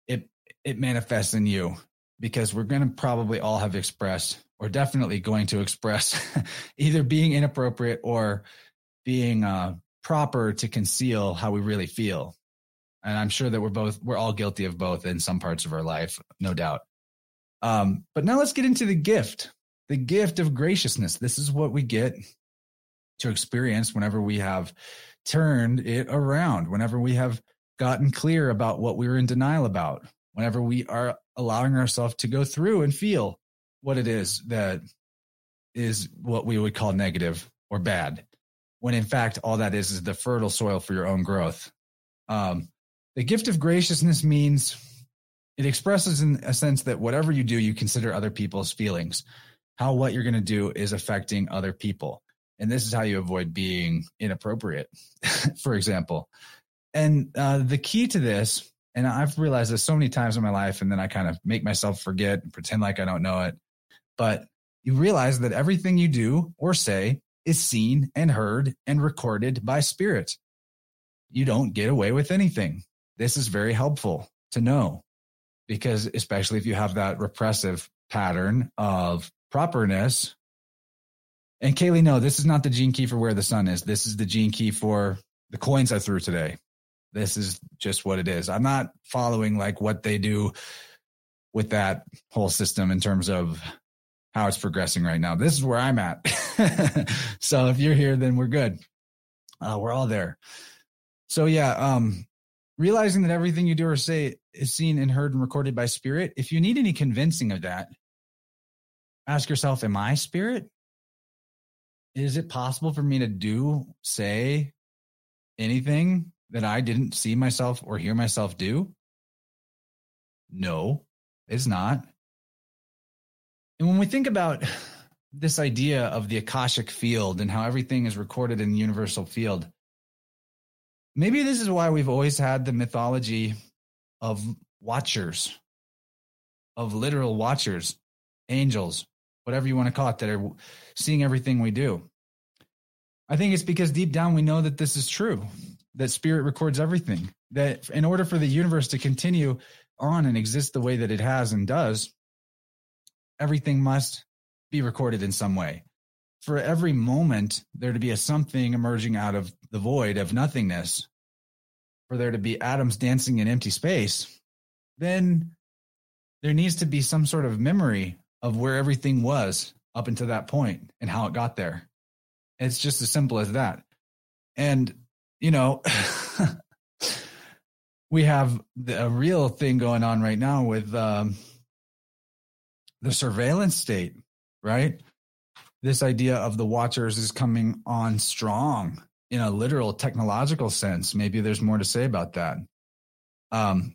it it manifests in you because we're going to probably all have expressed or definitely going to express either being inappropriate or being uh, proper to conceal how we really feel. And I'm sure that we're both, we're all guilty of both in some parts of our life, no doubt. Um, but now let's get into the gift, the gift of graciousness. This is what we get to experience whenever we have turned it around, whenever we have gotten clear about what we were in denial about, whenever we are allowing ourselves to go through and feel what it is that is what we would call negative or bad, when in fact all that is is the fertile soil for your own growth. Um, the gift of graciousness means it expresses in a sense that whatever you do, you consider other people's feelings. How what you're going to do is affecting other people. And this is how you avoid being inappropriate, for example. And uh, the key to this, and I've realized this so many times in my life, and then I kind of make myself forget and pretend like I don't know it, but you realize that everything you do or say is seen and heard and recorded by spirit. You don't get away with anything. This is very helpful to know because, especially if you have that repressive pattern of properness. And Kaylee, no, this is not the gene key for where the sun is. This is the gene key for the coins I threw today. This is just what it is. I'm not following like what they do with that whole system in terms of how it's progressing right now. This is where I'm at. so if you're here, then we're good. Uh, we're all there. So yeah, um, realizing that everything you do or say is seen and heard and recorded by spirit. If you need any convincing of that, ask yourself, am I spirit? Is it possible for me to do, say anything that I didn't see myself or hear myself do? No, it's not. And when we think about this idea of the Akashic field and how everything is recorded in the universal field, maybe this is why we've always had the mythology of watchers, of literal watchers, angels, whatever you want to call it, that are seeing everything we do. I think it's because deep down we know that this is true, that spirit records everything, that in order for the universe to continue on and exist the way that it has and does, everything must be recorded in some way. For every moment, there to be a something emerging out of the void of nothingness, for there to be atoms dancing in empty space, then there needs to be some sort of memory of where everything was up until that point and how it got there. It's just as simple as that. And, you know, we have a real thing going on right now with um, the surveillance state, right? This idea of the watchers is coming on strong in a literal technological sense. Maybe there's more to say about that. Um,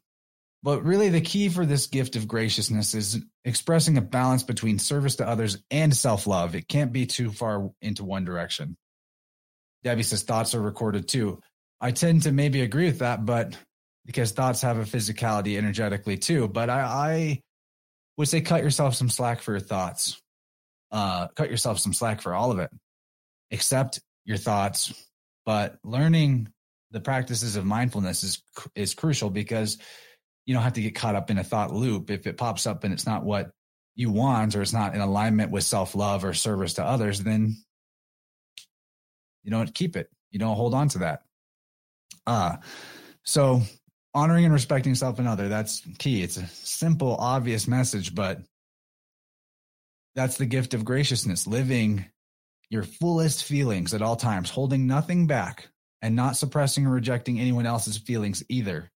but really, the key for this gift of graciousness is expressing a balance between service to others and self love. It can't be too far into one direction. Debbie says thoughts are recorded too. I tend to maybe agree with that, but because thoughts have a physicality energetically too. But I, I would say cut yourself some slack for your thoughts. Uh, cut yourself some slack for all of it. Accept your thoughts, but learning the practices of mindfulness is is crucial because you don't have to get caught up in a thought loop. If it pops up and it's not what you want or it's not in alignment with self-love or service to others then you don't keep it. You don't hold on to that. Uh so honoring and respecting self and other that's key. It's a simple obvious message but that's the gift of graciousness living your fullest feelings at all times holding nothing back and not suppressing or rejecting anyone else's feelings either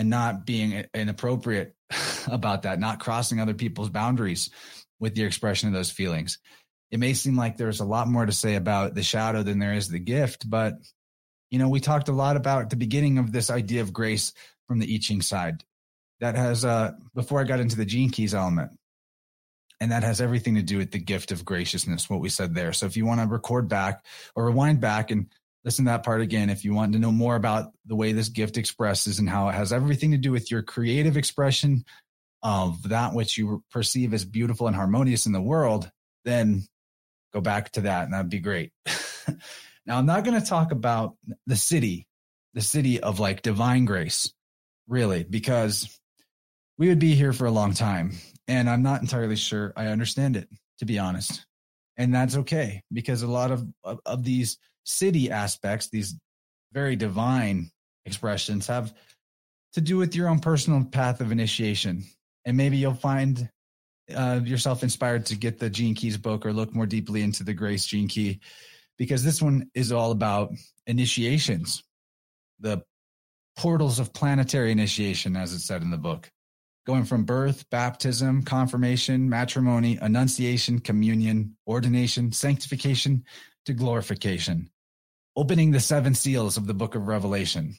and not being inappropriate about that not crossing other people's boundaries with your expression of those feelings it may seem like there's a lot more to say about the shadow than there is the gift but you know, we talked a lot about the beginning of this idea of grace from the I Ching side. That has, uh, before I got into the gene keys element, and that has everything to do with the gift of graciousness, what we said there. So if you want to record back or rewind back and listen to that part again, if you want to know more about the way this gift expresses and how it has everything to do with your creative expression of that which you perceive as beautiful and harmonious in the world, then go back to that and that'd be great. Now, I'm not going to talk about the Siddhi, the Siddhi of like divine grace, really, because we would be here for a long time. And I'm not entirely sure I understand it, to be honest. And that's okay because a lot of, of, of these Siddhi aspects, these very divine expressions, have to do with your own personal path of initiation. And maybe you'll find uh, yourself inspired to get the Gene Keys book or look more deeply into the Grace Gene Key because this one is all about initiations, the portals of planetary initiation, as it said in the book, going from birth, baptism, confirmation, matrimony, annunciation, communion, ordination, sanctification to glorification, opening the seven seals of the book of Revelation.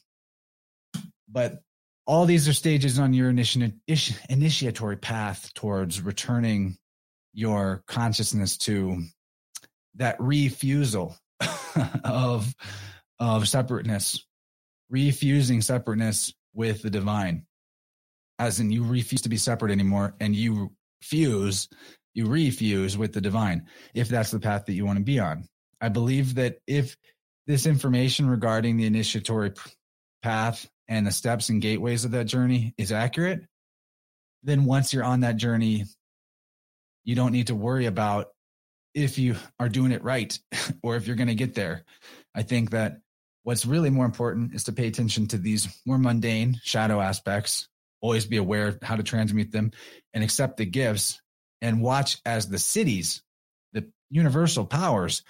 But all these are stages on your initi- initiatory path towards returning your consciousness to that refusal of of separateness, refusing separateness with the divine, as in you refuse to be separate anymore, and you fuse, you refuse with the divine, if that's the path that you want to be on. I believe that if this information regarding the initiatory path and the steps and gateways of that journey is accurate, then once you're on that journey, you don't need to worry about if you are doing it right or if you're going to get there. I think that what's really more important is to pay attention to these more mundane shadow aspects, always be aware of how to transmute them and accept the gifts and watch as the Siddhis, the universal powers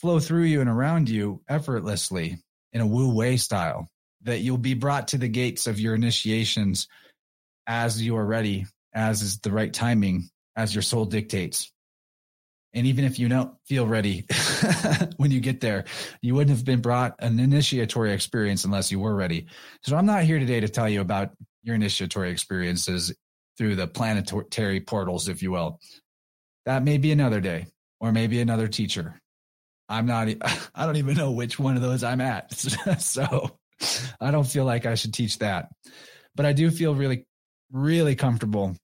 flow through you and around you effortlessly in a Wu Wei style, that you'll be brought to the gates of your initiations as you are ready, as is the right timing, as your soul dictates. And even if you don't feel ready when you get there, you wouldn't have been brought an initiatory experience unless you were ready. So I'm not here today to tell you about your initiatory experiences through the planetary portals, if you will. That may be another day or maybe another teacher. I'm not, I don't even know which one of those I'm at. so I don't feel like I should teach that. But I do feel really, really comfortable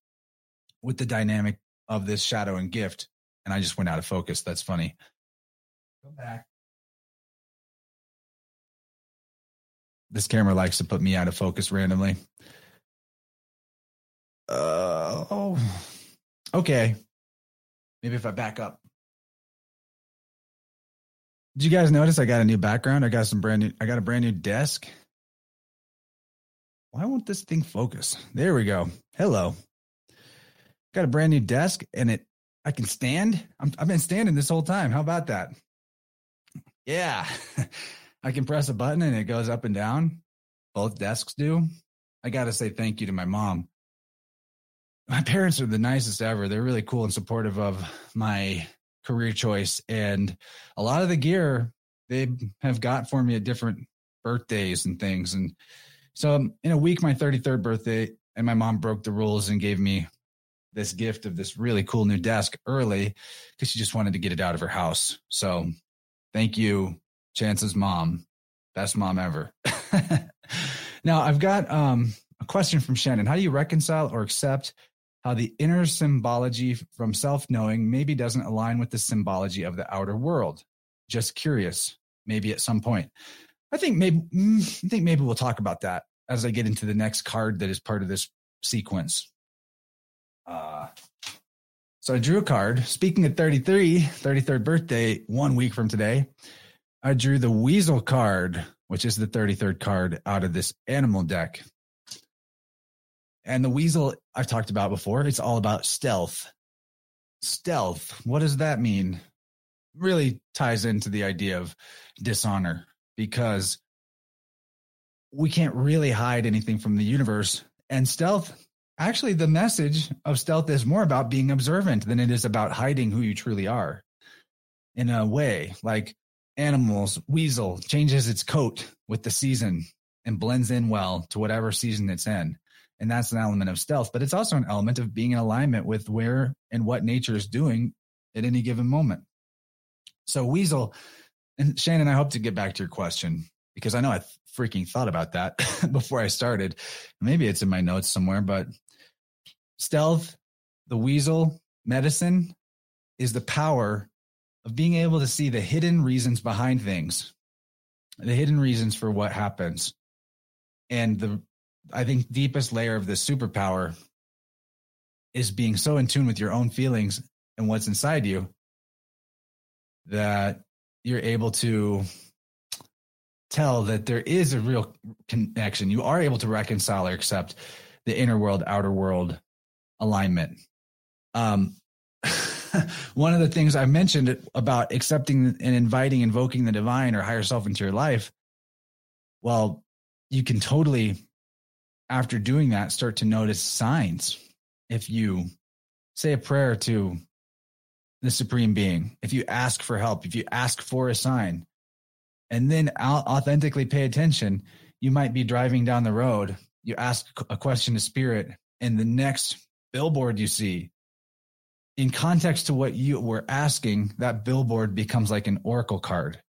with the dynamic of this shadow and gift and I just went out of focus. That's funny. Go back. This camera likes to put me out of focus randomly. Uh, oh, okay. Maybe if I back up. Did you guys notice I got a new background? I got some brand new, I got a brand new desk. why won't this thing focus? There we go. Hello. Got a brand new desk and it I can stand. i have been standing this whole time. How about that? Yeah. I can press a button and it goes up and down. Both desks do. I got to say thank you to my mom. My parents are the nicest ever. They're really cool and supportive of my career choice. And a lot of the gear they have got for me at different birthdays and things. And so in a week, my 33rd birthday, and my mom broke the rules and gave me this gift of this really cool new desk early because she just wanted to get it out of her house. So thank you, Chance's mom. Best mom ever. now I've got um, a question from Shannon. How do you reconcile or accept how the inner symbology from self knowing maybe doesn't align with the symbology of the outer world? Just curious, maybe at some point. I think maybe mm, I think maybe we'll talk about that as I get into the next card that is part of this sequence. Uh, so I drew a card. Speaking of 33, 33rd birthday, one week from today, I drew the Weasel card, which is the 33rd card out of this animal deck. And the Weasel I've talked about before, it's all about stealth. Stealth, what does that mean? Really ties into the idea of dishonor because we can't really hide anything from the universe. And stealth Actually, the message of stealth is more about being observant than it is about hiding who you truly are. In a way, like animals, weasel changes its coat with the season and blends in well to whatever season it's in. And that's an element of stealth, but it's also an element of being in alignment with where and what nature is doing at any given moment. So, weasel, and Shannon, I hope to get back to your question because I know I freaking thought about that before I started. Maybe it's in my notes somewhere, but stealth, the weasel, medicine is the power of being able to see the hidden reasons behind things, the hidden reasons for what happens. And the, I think, deepest layer of this superpower is being so in tune with your own feelings and what's inside you that you're able to tell that there is a real connection. You are able to reconcile or accept the inner world, outer world alignment. Um, one of the things I mentioned about accepting and inviting, invoking the divine or higher self into your life, well, you can totally, after doing that, start to notice signs. If you say a prayer to the supreme being, if you ask for help, if you ask for a sign, and then authentically pay attention, you might be driving down the road. You ask a question to spirit, and the next billboard you see in context to what you were asking, that billboard becomes like an oracle card.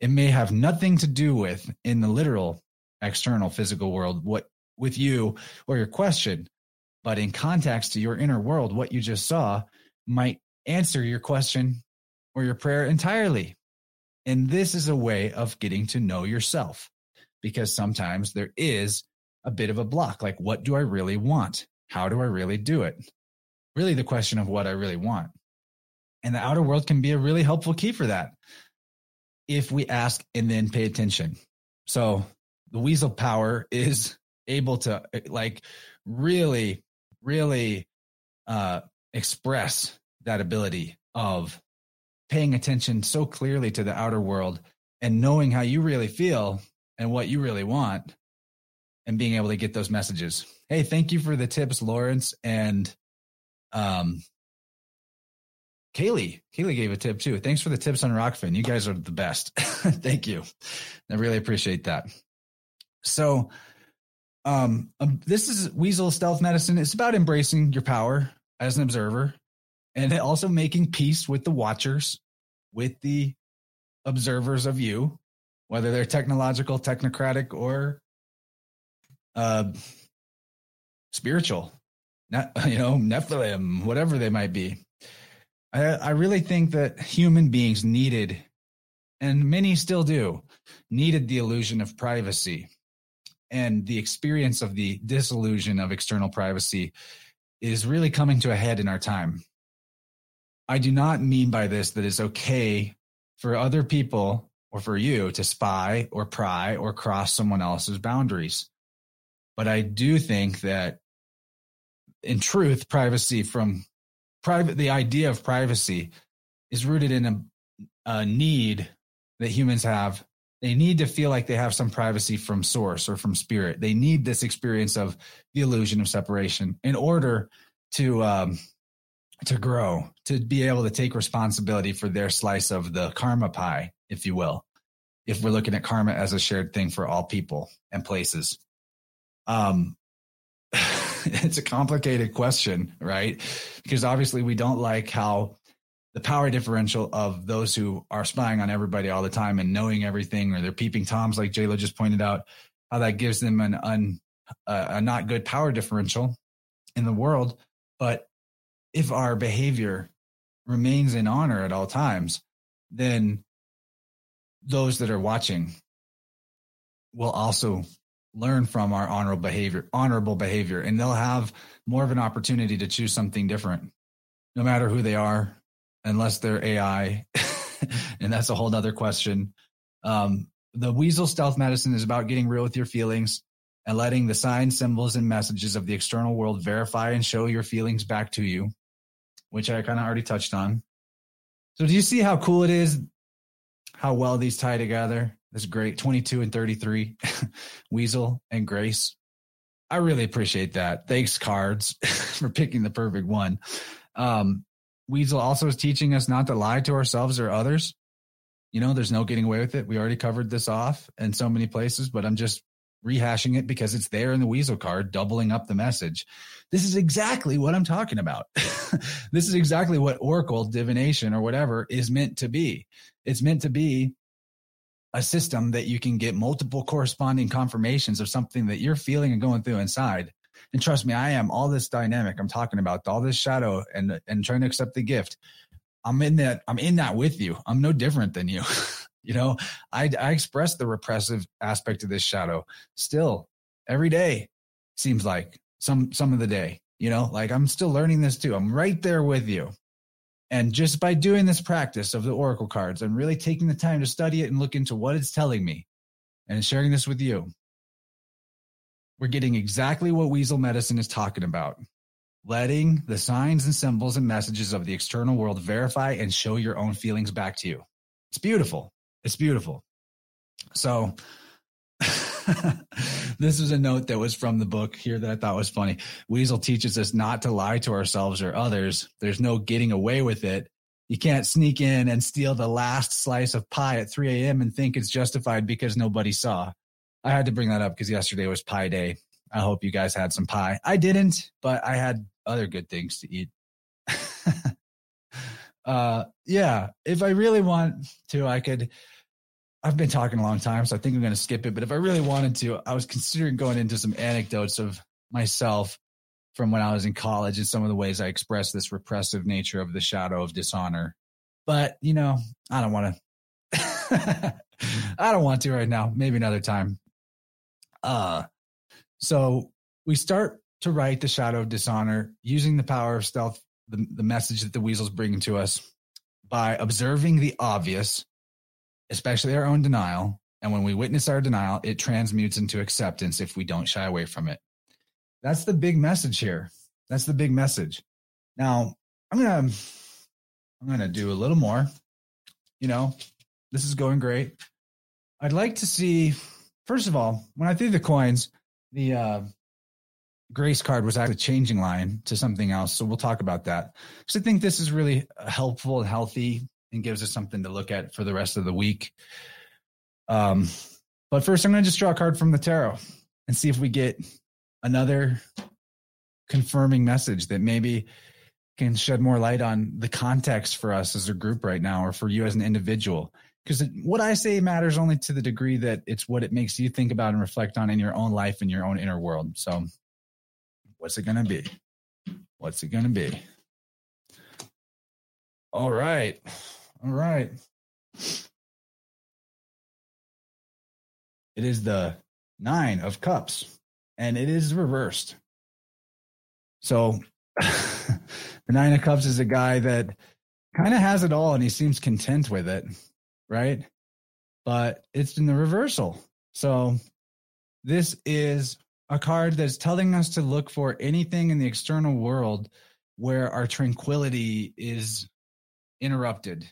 It may have nothing to do with in the literal external physical world, what with you or your question, but in context to your inner world, what you just saw might answer your question or your prayer entirely. And this is a way of getting to know yourself because sometimes there is a bit of a block. Like, what do I really want? How do I really do it? Really, the question of what I really want. And the outer world can be a really helpful key for that if we ask and then pay attention. So the weasel power is able to like really, really uh, express that ability of paying attention so clearly to the outer world and knowing how you really feel and what you really want and being able to get those messages. Hey, thank you for the tips, Lawrence. And um, Kaylee, Kaylee gave a tip too. Thanks for the tips on Rokfin. You guys are the best. thank you. I really appreciate that. So, um, um, this is Weasel Stealth Medicine. It's about embracing your power as an observer and also making peace with the watchers, with the observers of you, whether they're technological, technocratic, or uh, spiritual, not you know Nephilim, whatever they might be. I, I really think that human beings needed, and many still do, needed the illusion of privacy, and the experience of the disillusion of external privacy is really coming to a head in our time. I do not mean by this that it's okay for other people or for you to spy or pry or cross someone else's boundaries. But I do think that in truth, privacy from private, the idea of privacy is rooted in a, a need that humans have. They need to feel like they have some privacy from source or from spirit. They need this experience of the illusion of separation in order to um, to grow, to be able to take responsibility for their slice of the karma pie, if you will. If we're looking at karma as a shared thing for all people and places. Um, it's a complicated question, right? Because obviously we don't like how the power differential of those who are spying on everybody all the time and knowing everything, or they're peeping toms, like Jayla just pointed out, how that gives them an un, uh, a not good power differential in the world. But if our behavior remains in honor at all times, then those that are watching will also learn from our honorable behavior, honorable behavior, and they'll have more of an opportunity to choose something different, no matter who they are, unless they're AI. and that's a whole other question. Um, the weasel stealth medicine is about getting real with your feelings and letting the signs, symbols, and messages of the external world verify and show your feelings back to you, which I kind of already touched on. So, do you see how cool it is? How well these tie together? That's great. 22 and 33, Weasel and Grace. I really appreciate that. Thanks, cards, for picking the perfect one. Um, Weasel also is teaching us not to lie to ourselves or others. You know, there's no getting away with it. We already covered this off in so many places, but I'm just rehashing it because it's there in the Weasel card, doubling up the message. This is exactly what I'm talking about. this is exactly what Oracle, divination, or whatever is meant to be. It's meant to be a system that you can get multiple corresponding confirmations of something that you're feeling and going through inside. And trust me, I am all this dynamic I'm talking about, all this shadow and and trying to accept the gift. I'm in that I'm in that with you. I'm no different than you. you know, I I express the repressive aspect of this shadow still every day seems like some some of the day, you know, like I'm still learning this too. I'm right there with you. And just by doing this practice of the oracle cards, I'm really taking the time to study it and look into what it's telling me and sharing this with you. We're getting exactly what Weasel Medicine is talking about letting the signs and symbols and messages of the external world verify and show your own feelings back to you. It's beautiful. It's beautiful. So, this is a note that was from the book here that I thought was funny. Weasel teaches us not to lie to ourselves or others. There's no getting away with it. You can't sneak in and steal the last slice of pie at 3 a.m. and think it's justified because nobody saw. I had to bring that up because yesterday was pie day. I hope you guys had some pie. I didn't, but I had other good things to eat. uh, yeah, if I really want to, I could I've been talking a long time, so I think I'm going to skip it. But if I really wanted to, I was considering going into some anecdotes of myself from when I was in college and some of the ways I expressed this repressive nature of the shadow of dishonor. But, you know, I don't want to. I don't want to right now. Maybe another time. Uh, so we start to right the shadow of dishonor using the power of stealth, the, the message that the weasel's bringing to us by observing the obvious especially our own denial. And when we witness our denial, it transmutes into acceptance if we don't shy away from it. That's the big message here. That's the big message. Now, I'm going to I'm going to do a little more. You know, this is going great. I'd like to see first of all, when I threw the coins, the uh grace card was actually changing line to something else. So we'll talk about that. So I think this is really helpful and healthy and gives us something to look at for the rest of the week. Um, but first, I'm going to just draw a card from the tarot and see if we get another confirming message that maybe can shed more light on the context for us as a group right now or for you as an individual. Because what I say matters only to the degree that it's what it makes you think about and reflect on in your own life and your own inner world. So, what's it going to be? What's it going to be? All right. All right. It is the nine of cups and it is reversed. So the nine of cups is a guy that kind of has it all and he seems content with it, right? But it's in the reversal. So this is a card that's telling us to look for anything in the external world where our tranquility is interrupted,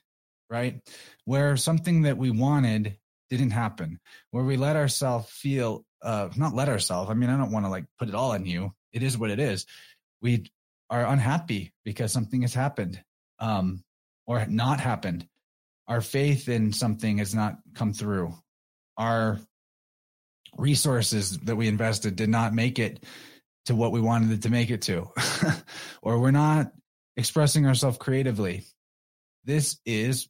right? Where something that we wanted didn't happen, where we let ourselves feel, uh, not let ourselves, I mean, I don't want to like put it all on you. It is what it is. We are unhappy because something has happened um, or not happened. Our faith in something has not come through. Our resources that we invested did not make it to what we wanted it to make it to, or we're not expressing ourselves creatively. This is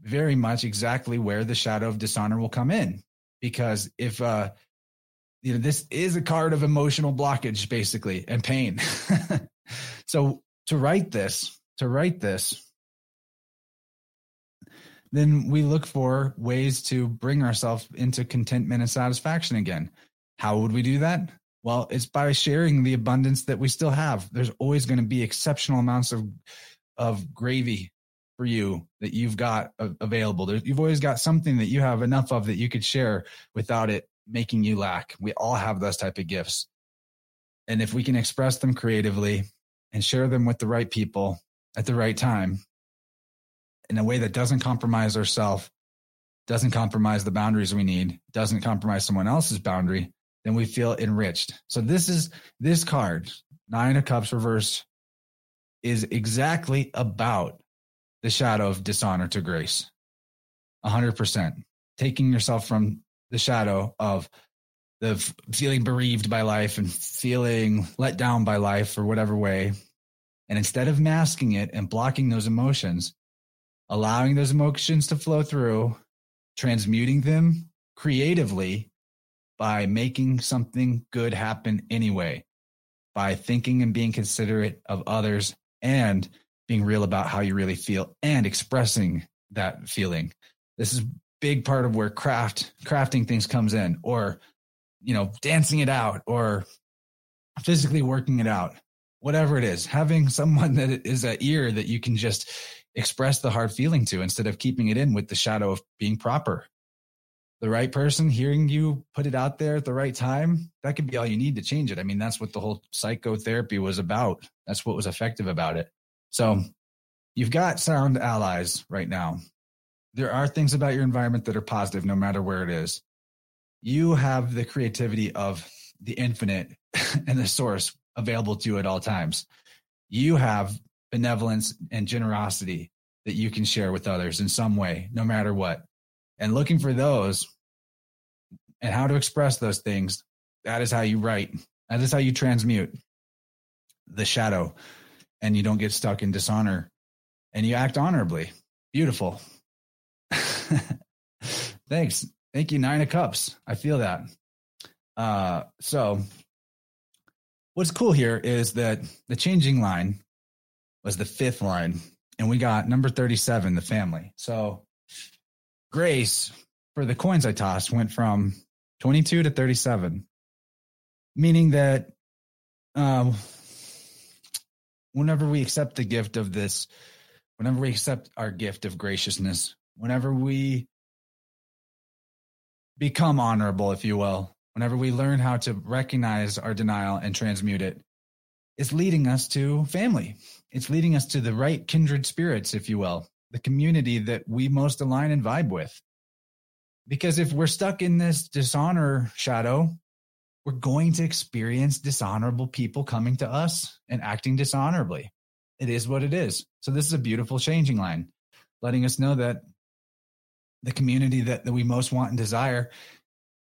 very much exactly where the shadow of dishonor will come in. Because if, uh, you know, this is a card of emotional blockage, basically, and pain. so to right this, to right this, then we look for ways to bring ourselves into contentment and satisfaction again. How would we do that? Well, it's by sharing the abundance that we still have. There's always going to be exceptional amounts of of gravy for you that you've got available. You've always got something that you have enough of that you could share without it making you lack. We all have those type of gifts. And if we can express them creatively and share them with the right people at the right time in a way that doesn't compromise ourselves, doesn't compromise the boundaries we need, doesn't compromise someone else's boundary, then we feel enriched. So this is this card, Nine of Cups reverse, is exactly about the shadow of dishonor to grace. 100%. Taking yourself from the shadow of the feeling bereaved by life and feeling let down by life or whatever way. And instead of masking it and blocking those emotions, allowing those emotions to flow through, transmuting them creatively by making something good happen anyway, by thinking and being considerate of others and being real about how you really feel and expressing that feeling. This is big part of where craft crafting things comes in or you know dancing it out or physically working it out whatever it is having someone that is an ear that you can just express the hard feeling to instead of keeping it in with the shadow of being proper the right person hearing you put it out there at the right time that could be all you need to change it i mean that's what the whole psychotherapy was about that's what was effective about it so you've got sound allies right now. There are things about your environment that are positive no matter where it is. You have the creativity of the infinite and the source available to you at all times. You have benevolence and generosity that you can share with others in some way, no matter what. And looking for those and how to express those things, that is how you right. That is how you transmute the shadow and you don't get stuck in dishonor and you act honorably. Beautiful. Thanks. Thank you, Nine of Cups. I feel that. Uh, so, what's cool here is that the changing line was the fifth line, and we got number 37, the family. So, Grace, for the coins I tossed, went from 22 to 37, meaning that um, whenever we accept the gift of this, whenever we accept our gift of graciousness, whenever we become honorable, if you will, whenever we learn how to recognize our denial and transmute it, it's leading us to family. It's leading us to the right kindred spirits, if you will, the community that we most align and vibe with. Because if we're stuck in this dishonor shadow, we're going to experience dishonorable people coming to us and acting dishonorably. It is what it is. So this is a beautiful changing line, letting us know that the community that, that we most want and desire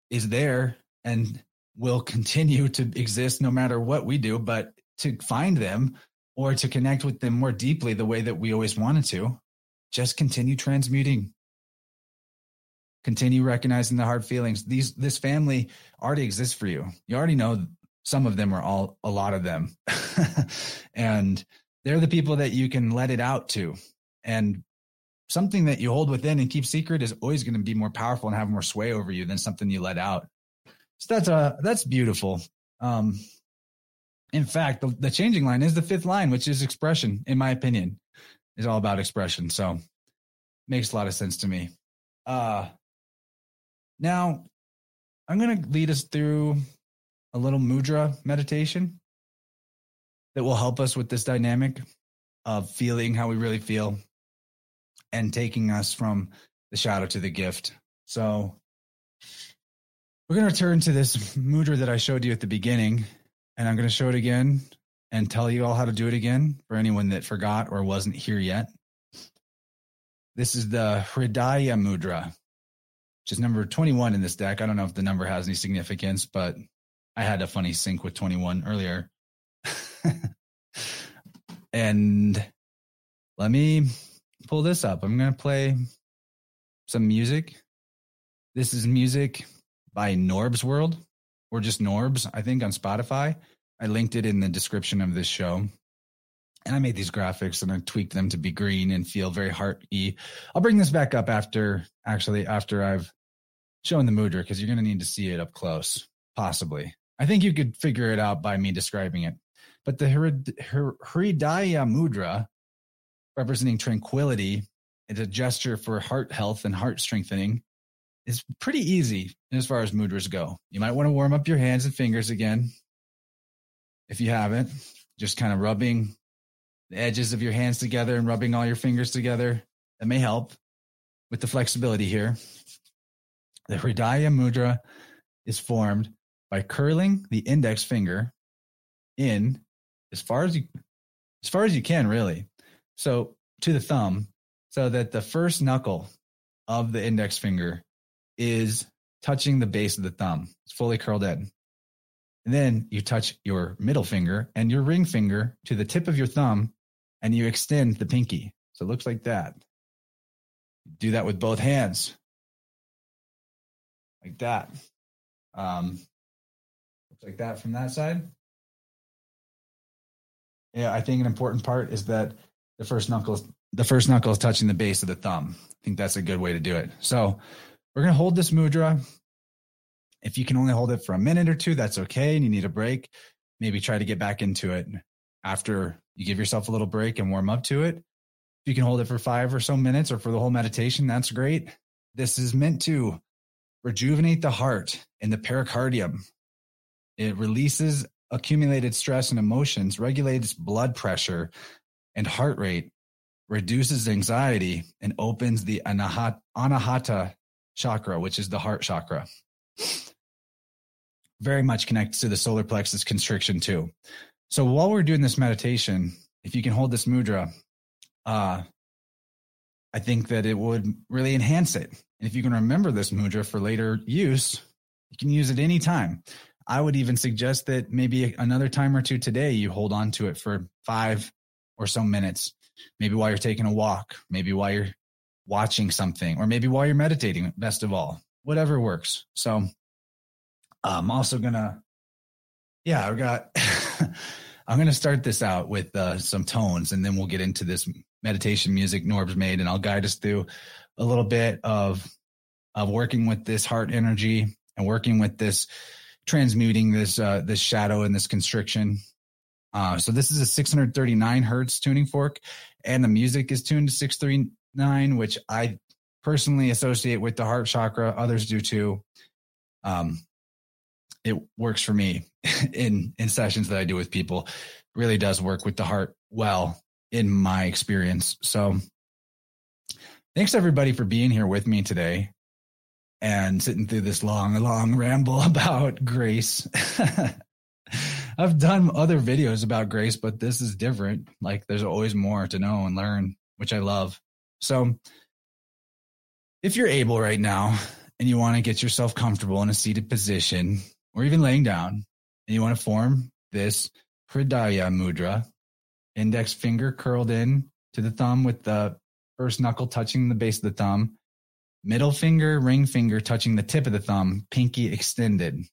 is there and will continue to exist no matter what we do, but to find them or to connect with them more deeply the way that we always wanted to, just continue transmuting. Continue recognizing the hard feelings. These this family already exists for you. You already know some of them are all a lot of them. And they're the people that you can let it out to. And something that you hold within and keep secret is always going to be more powerful and have more sway over you than something you let out. So that's uh that's beautiful. Um in fact the, the changing line is the fifth line which is expression in my opinion. Is all about expression so makes a lot of sense to me. Uh now, I'm going to lead us through a little mudra meditation that will help us with this dynamic of feeling how we really feel and taking us from the shadow to the gift. So we're going to return to this mudra that I showed you at the beginning, and I'm going to show it again and tell you all how to do it again for anyone that forgot or wasn't here yet. This is the Hridaya Mudra, which is number 21 in this deck. I don't know if the number has any significance, but I had a funny sync with 21 earlier. and let me pull this up. I'm going to play some music. This is music by Norb's World or just Norbs, I think, on Spotify. I linked it in the description of this show. And I made these graphics and I tweaked them to be green and feel very hearty. I'll bring this back up after, actually, after I've shown the mudra, because you're going to need to see it up close, possibly. I think you could figure it out by me describing it. But the Hridaya Mudra, representing tranquility, it's a gesture for heart health and heart strengthening, is pretty easy as far as mudras go. You might want to warm up your hands and fingers again. If you haven't, just kind of rubbing the edges of your hands together and rubbing all your fingers together. That may help with the flexibility here. The Hridaya Mudra is formed by curling the index finger in as far as you as far as you can really so to the thumb so that the first knuckle of the index finger is touching the base of the thumb it's fully curled in and then you touch your middle finger and your ring finger to the tip of your thumb and you extend the pinky so it looks like that do that with both hands like that um, like that from that side. Yeah, I think an important part is that the first knuckle the first knuckle is touching the base of the thumb. I think that's a good way to do it. So we're gonna hold this mudra. If you can only hold it for a minute or two, that's okay. And you need a break. Maybe try to get back into it after you give yourself a little break and warm up to it. If you can hold it for five or so minutes or for the whole meditation, that's great. This is meant to rejuvenate the heart and the pericardium it releases accumulated stress and emotions, regulates blood pressure and heart rate, reduces anxiety, and opens the anahata chakra, which is the heart chakra. Very much connects to the solar plexus constriction too. So while we're doing this meditation, if you can hold this mudra, uh, I think that it would really enhance it. And if you can remember this mudra for later use, you can use it anytime. I would even suggest that maybe another time or two today, you hold on to it for five or so minutes, maybe while you're taking a walk, maybe while you're watching something, or maybe while you're meditating, best of all, whatever works. So I'm also going to, yeah, I've got, I'm to start this out with uh, some tones and then we'll get into this meditation music Norb's made and I'll guide us through a little bit of, of working with this heart energy and working with this transmuting this uh, this shadow and this constriction. Uh, so this is a 639 hertz tuning fork, and the music is tuned to 639, which I personally associate with the heart chakra. Others do too. Um, it works for me in in sessions that I do with people. Really does work with the heart well in my experience. So thanks everybody for being here with me today and sitting through this long, long ramble about grace. I've done other videos about grace, but this is different. Like there's always more to know and learn, which I love. So if you're able right now and you want to get yourself comfortable in a seated position or even laying down and you want to form this Hridaya mudra, index finger curled in to the thumb with the first knuckle touching the base of the thumb, Middle finger, ring finger touching the tip of the thumb, pinky extended.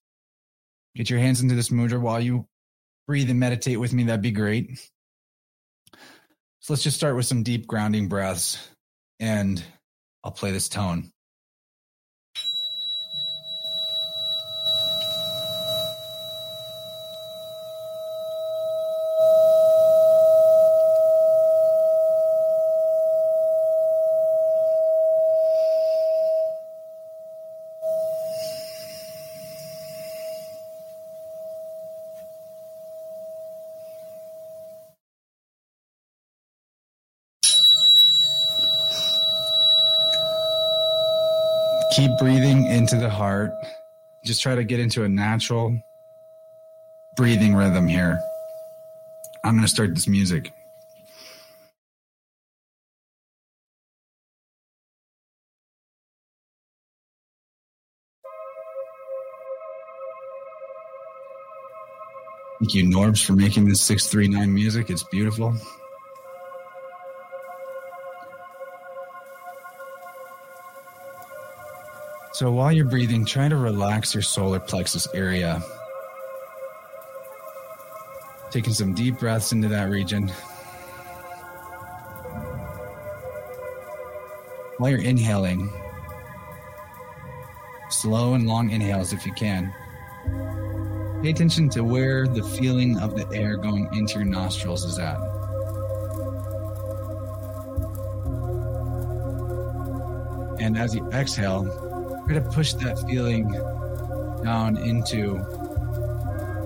Get your hands into this mudra while you breathe and meditate with me. That'd be great. So let's just start with some deep grounding breaths and I'll play this tone. Heart. Just try to get into a natural breathing rhythm here. I'm going to start this music. Thank you, Norbs, for making this 639 music. It's beautiful. So while you're breathing, try to relax your solar plexus area. Taking some deep breaths into that region. While you're inhaling, slow and long inhales if you can. Pay attention to where the feeling of the air going into your nostrils is at. And as you exhale, Try to push that feeling down into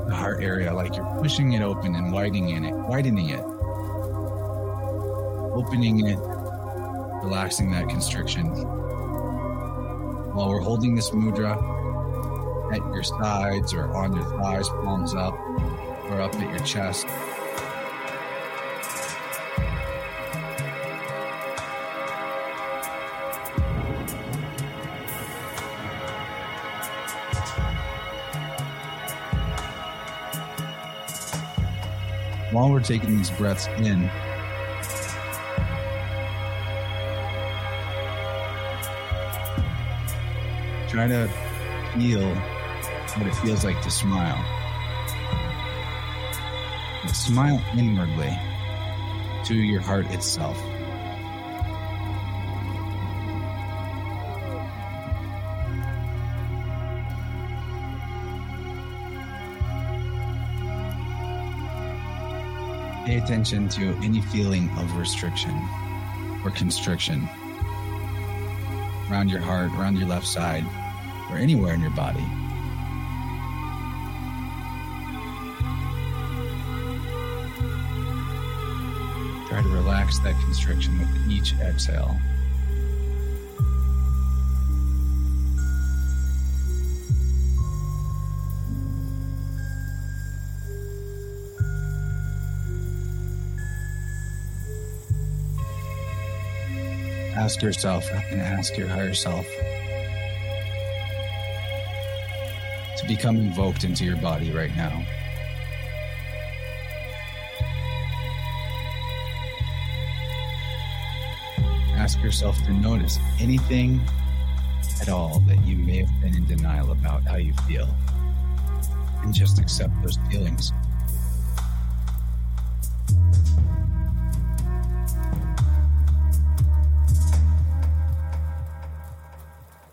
the heart area, like you're pushing it open and widening it, widening it, opening it, relaxing that constriction. While we're holding this mudra at your sides or on your thighs, palms up, or up at your chest. We're taking these breaths in, try to feel what it feels like to smile. But smile inwardly to your heart itself. Pay attention to any feeling of restriction or constriction around your heart, around your left side, or anywhere in your body. Try to relax that constriction with each exhale. Ask yourself and ask your higher self to become invoked into your body right now. Ask yourself to notice anything at all that you may have been in denial about how you feel and just accept those feelings.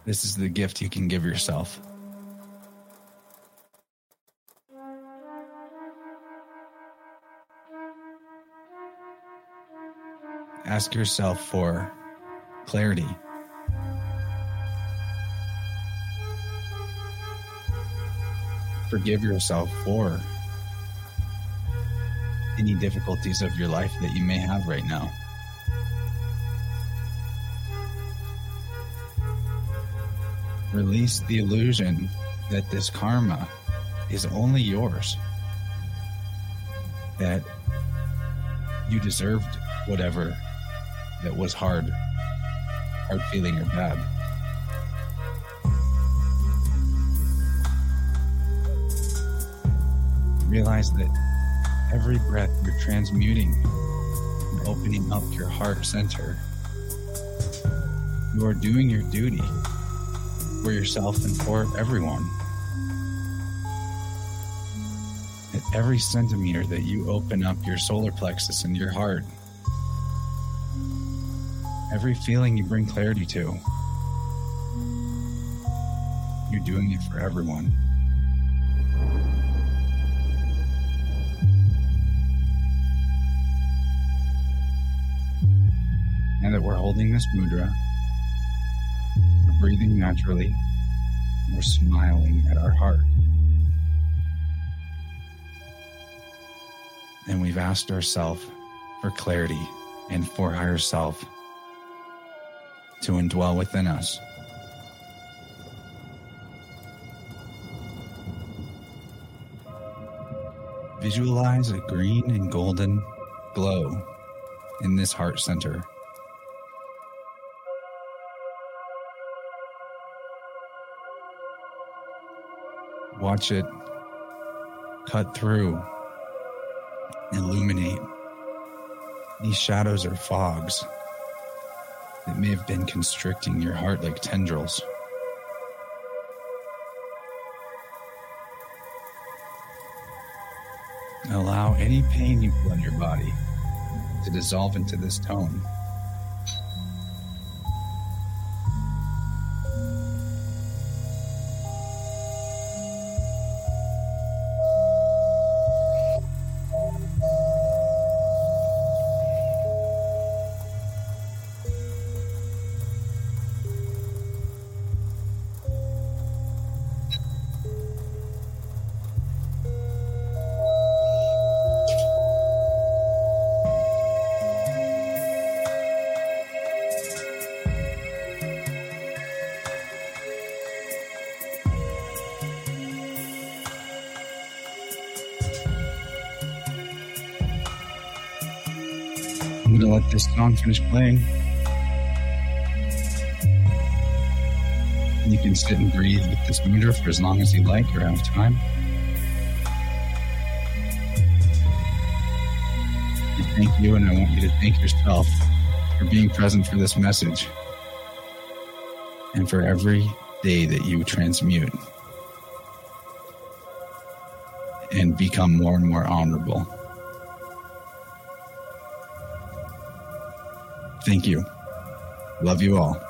This is the gift you can give yourself. Ask yourself for clarity. Forgive yourself for any difficulties of your life that you may have right now. Release the illusion that this karma is only yours. That you deserved whatever that was hard, hard feeling or bad. Realize that every breath you're transmuting and opening up your heart center. You are doing your duty for yourself and for everyone. At every centimeter that you open up your solar plexus and your heart, every feeling you bring clarity to, you're doing it for everyone. And that we're holding this mudra, breathing naturally. We're smiling at our heart. And we've asked ourselves for clarity and for higher self to indwell within us. Visualize a green and golden glow in this heart center. Watch it cut through, illuminate. These shadows are fogs that may have been constricting your heart like tendrils. Allow any pain you feel in your body to dissolve into this tone. Song finish playing. You can sit and breathe with this mudra for as long as you like or have time. I thank you, and I want you to thank yourself for being present for this message and for every day that you transmute and become more and more honorable. Thank you. Love you all.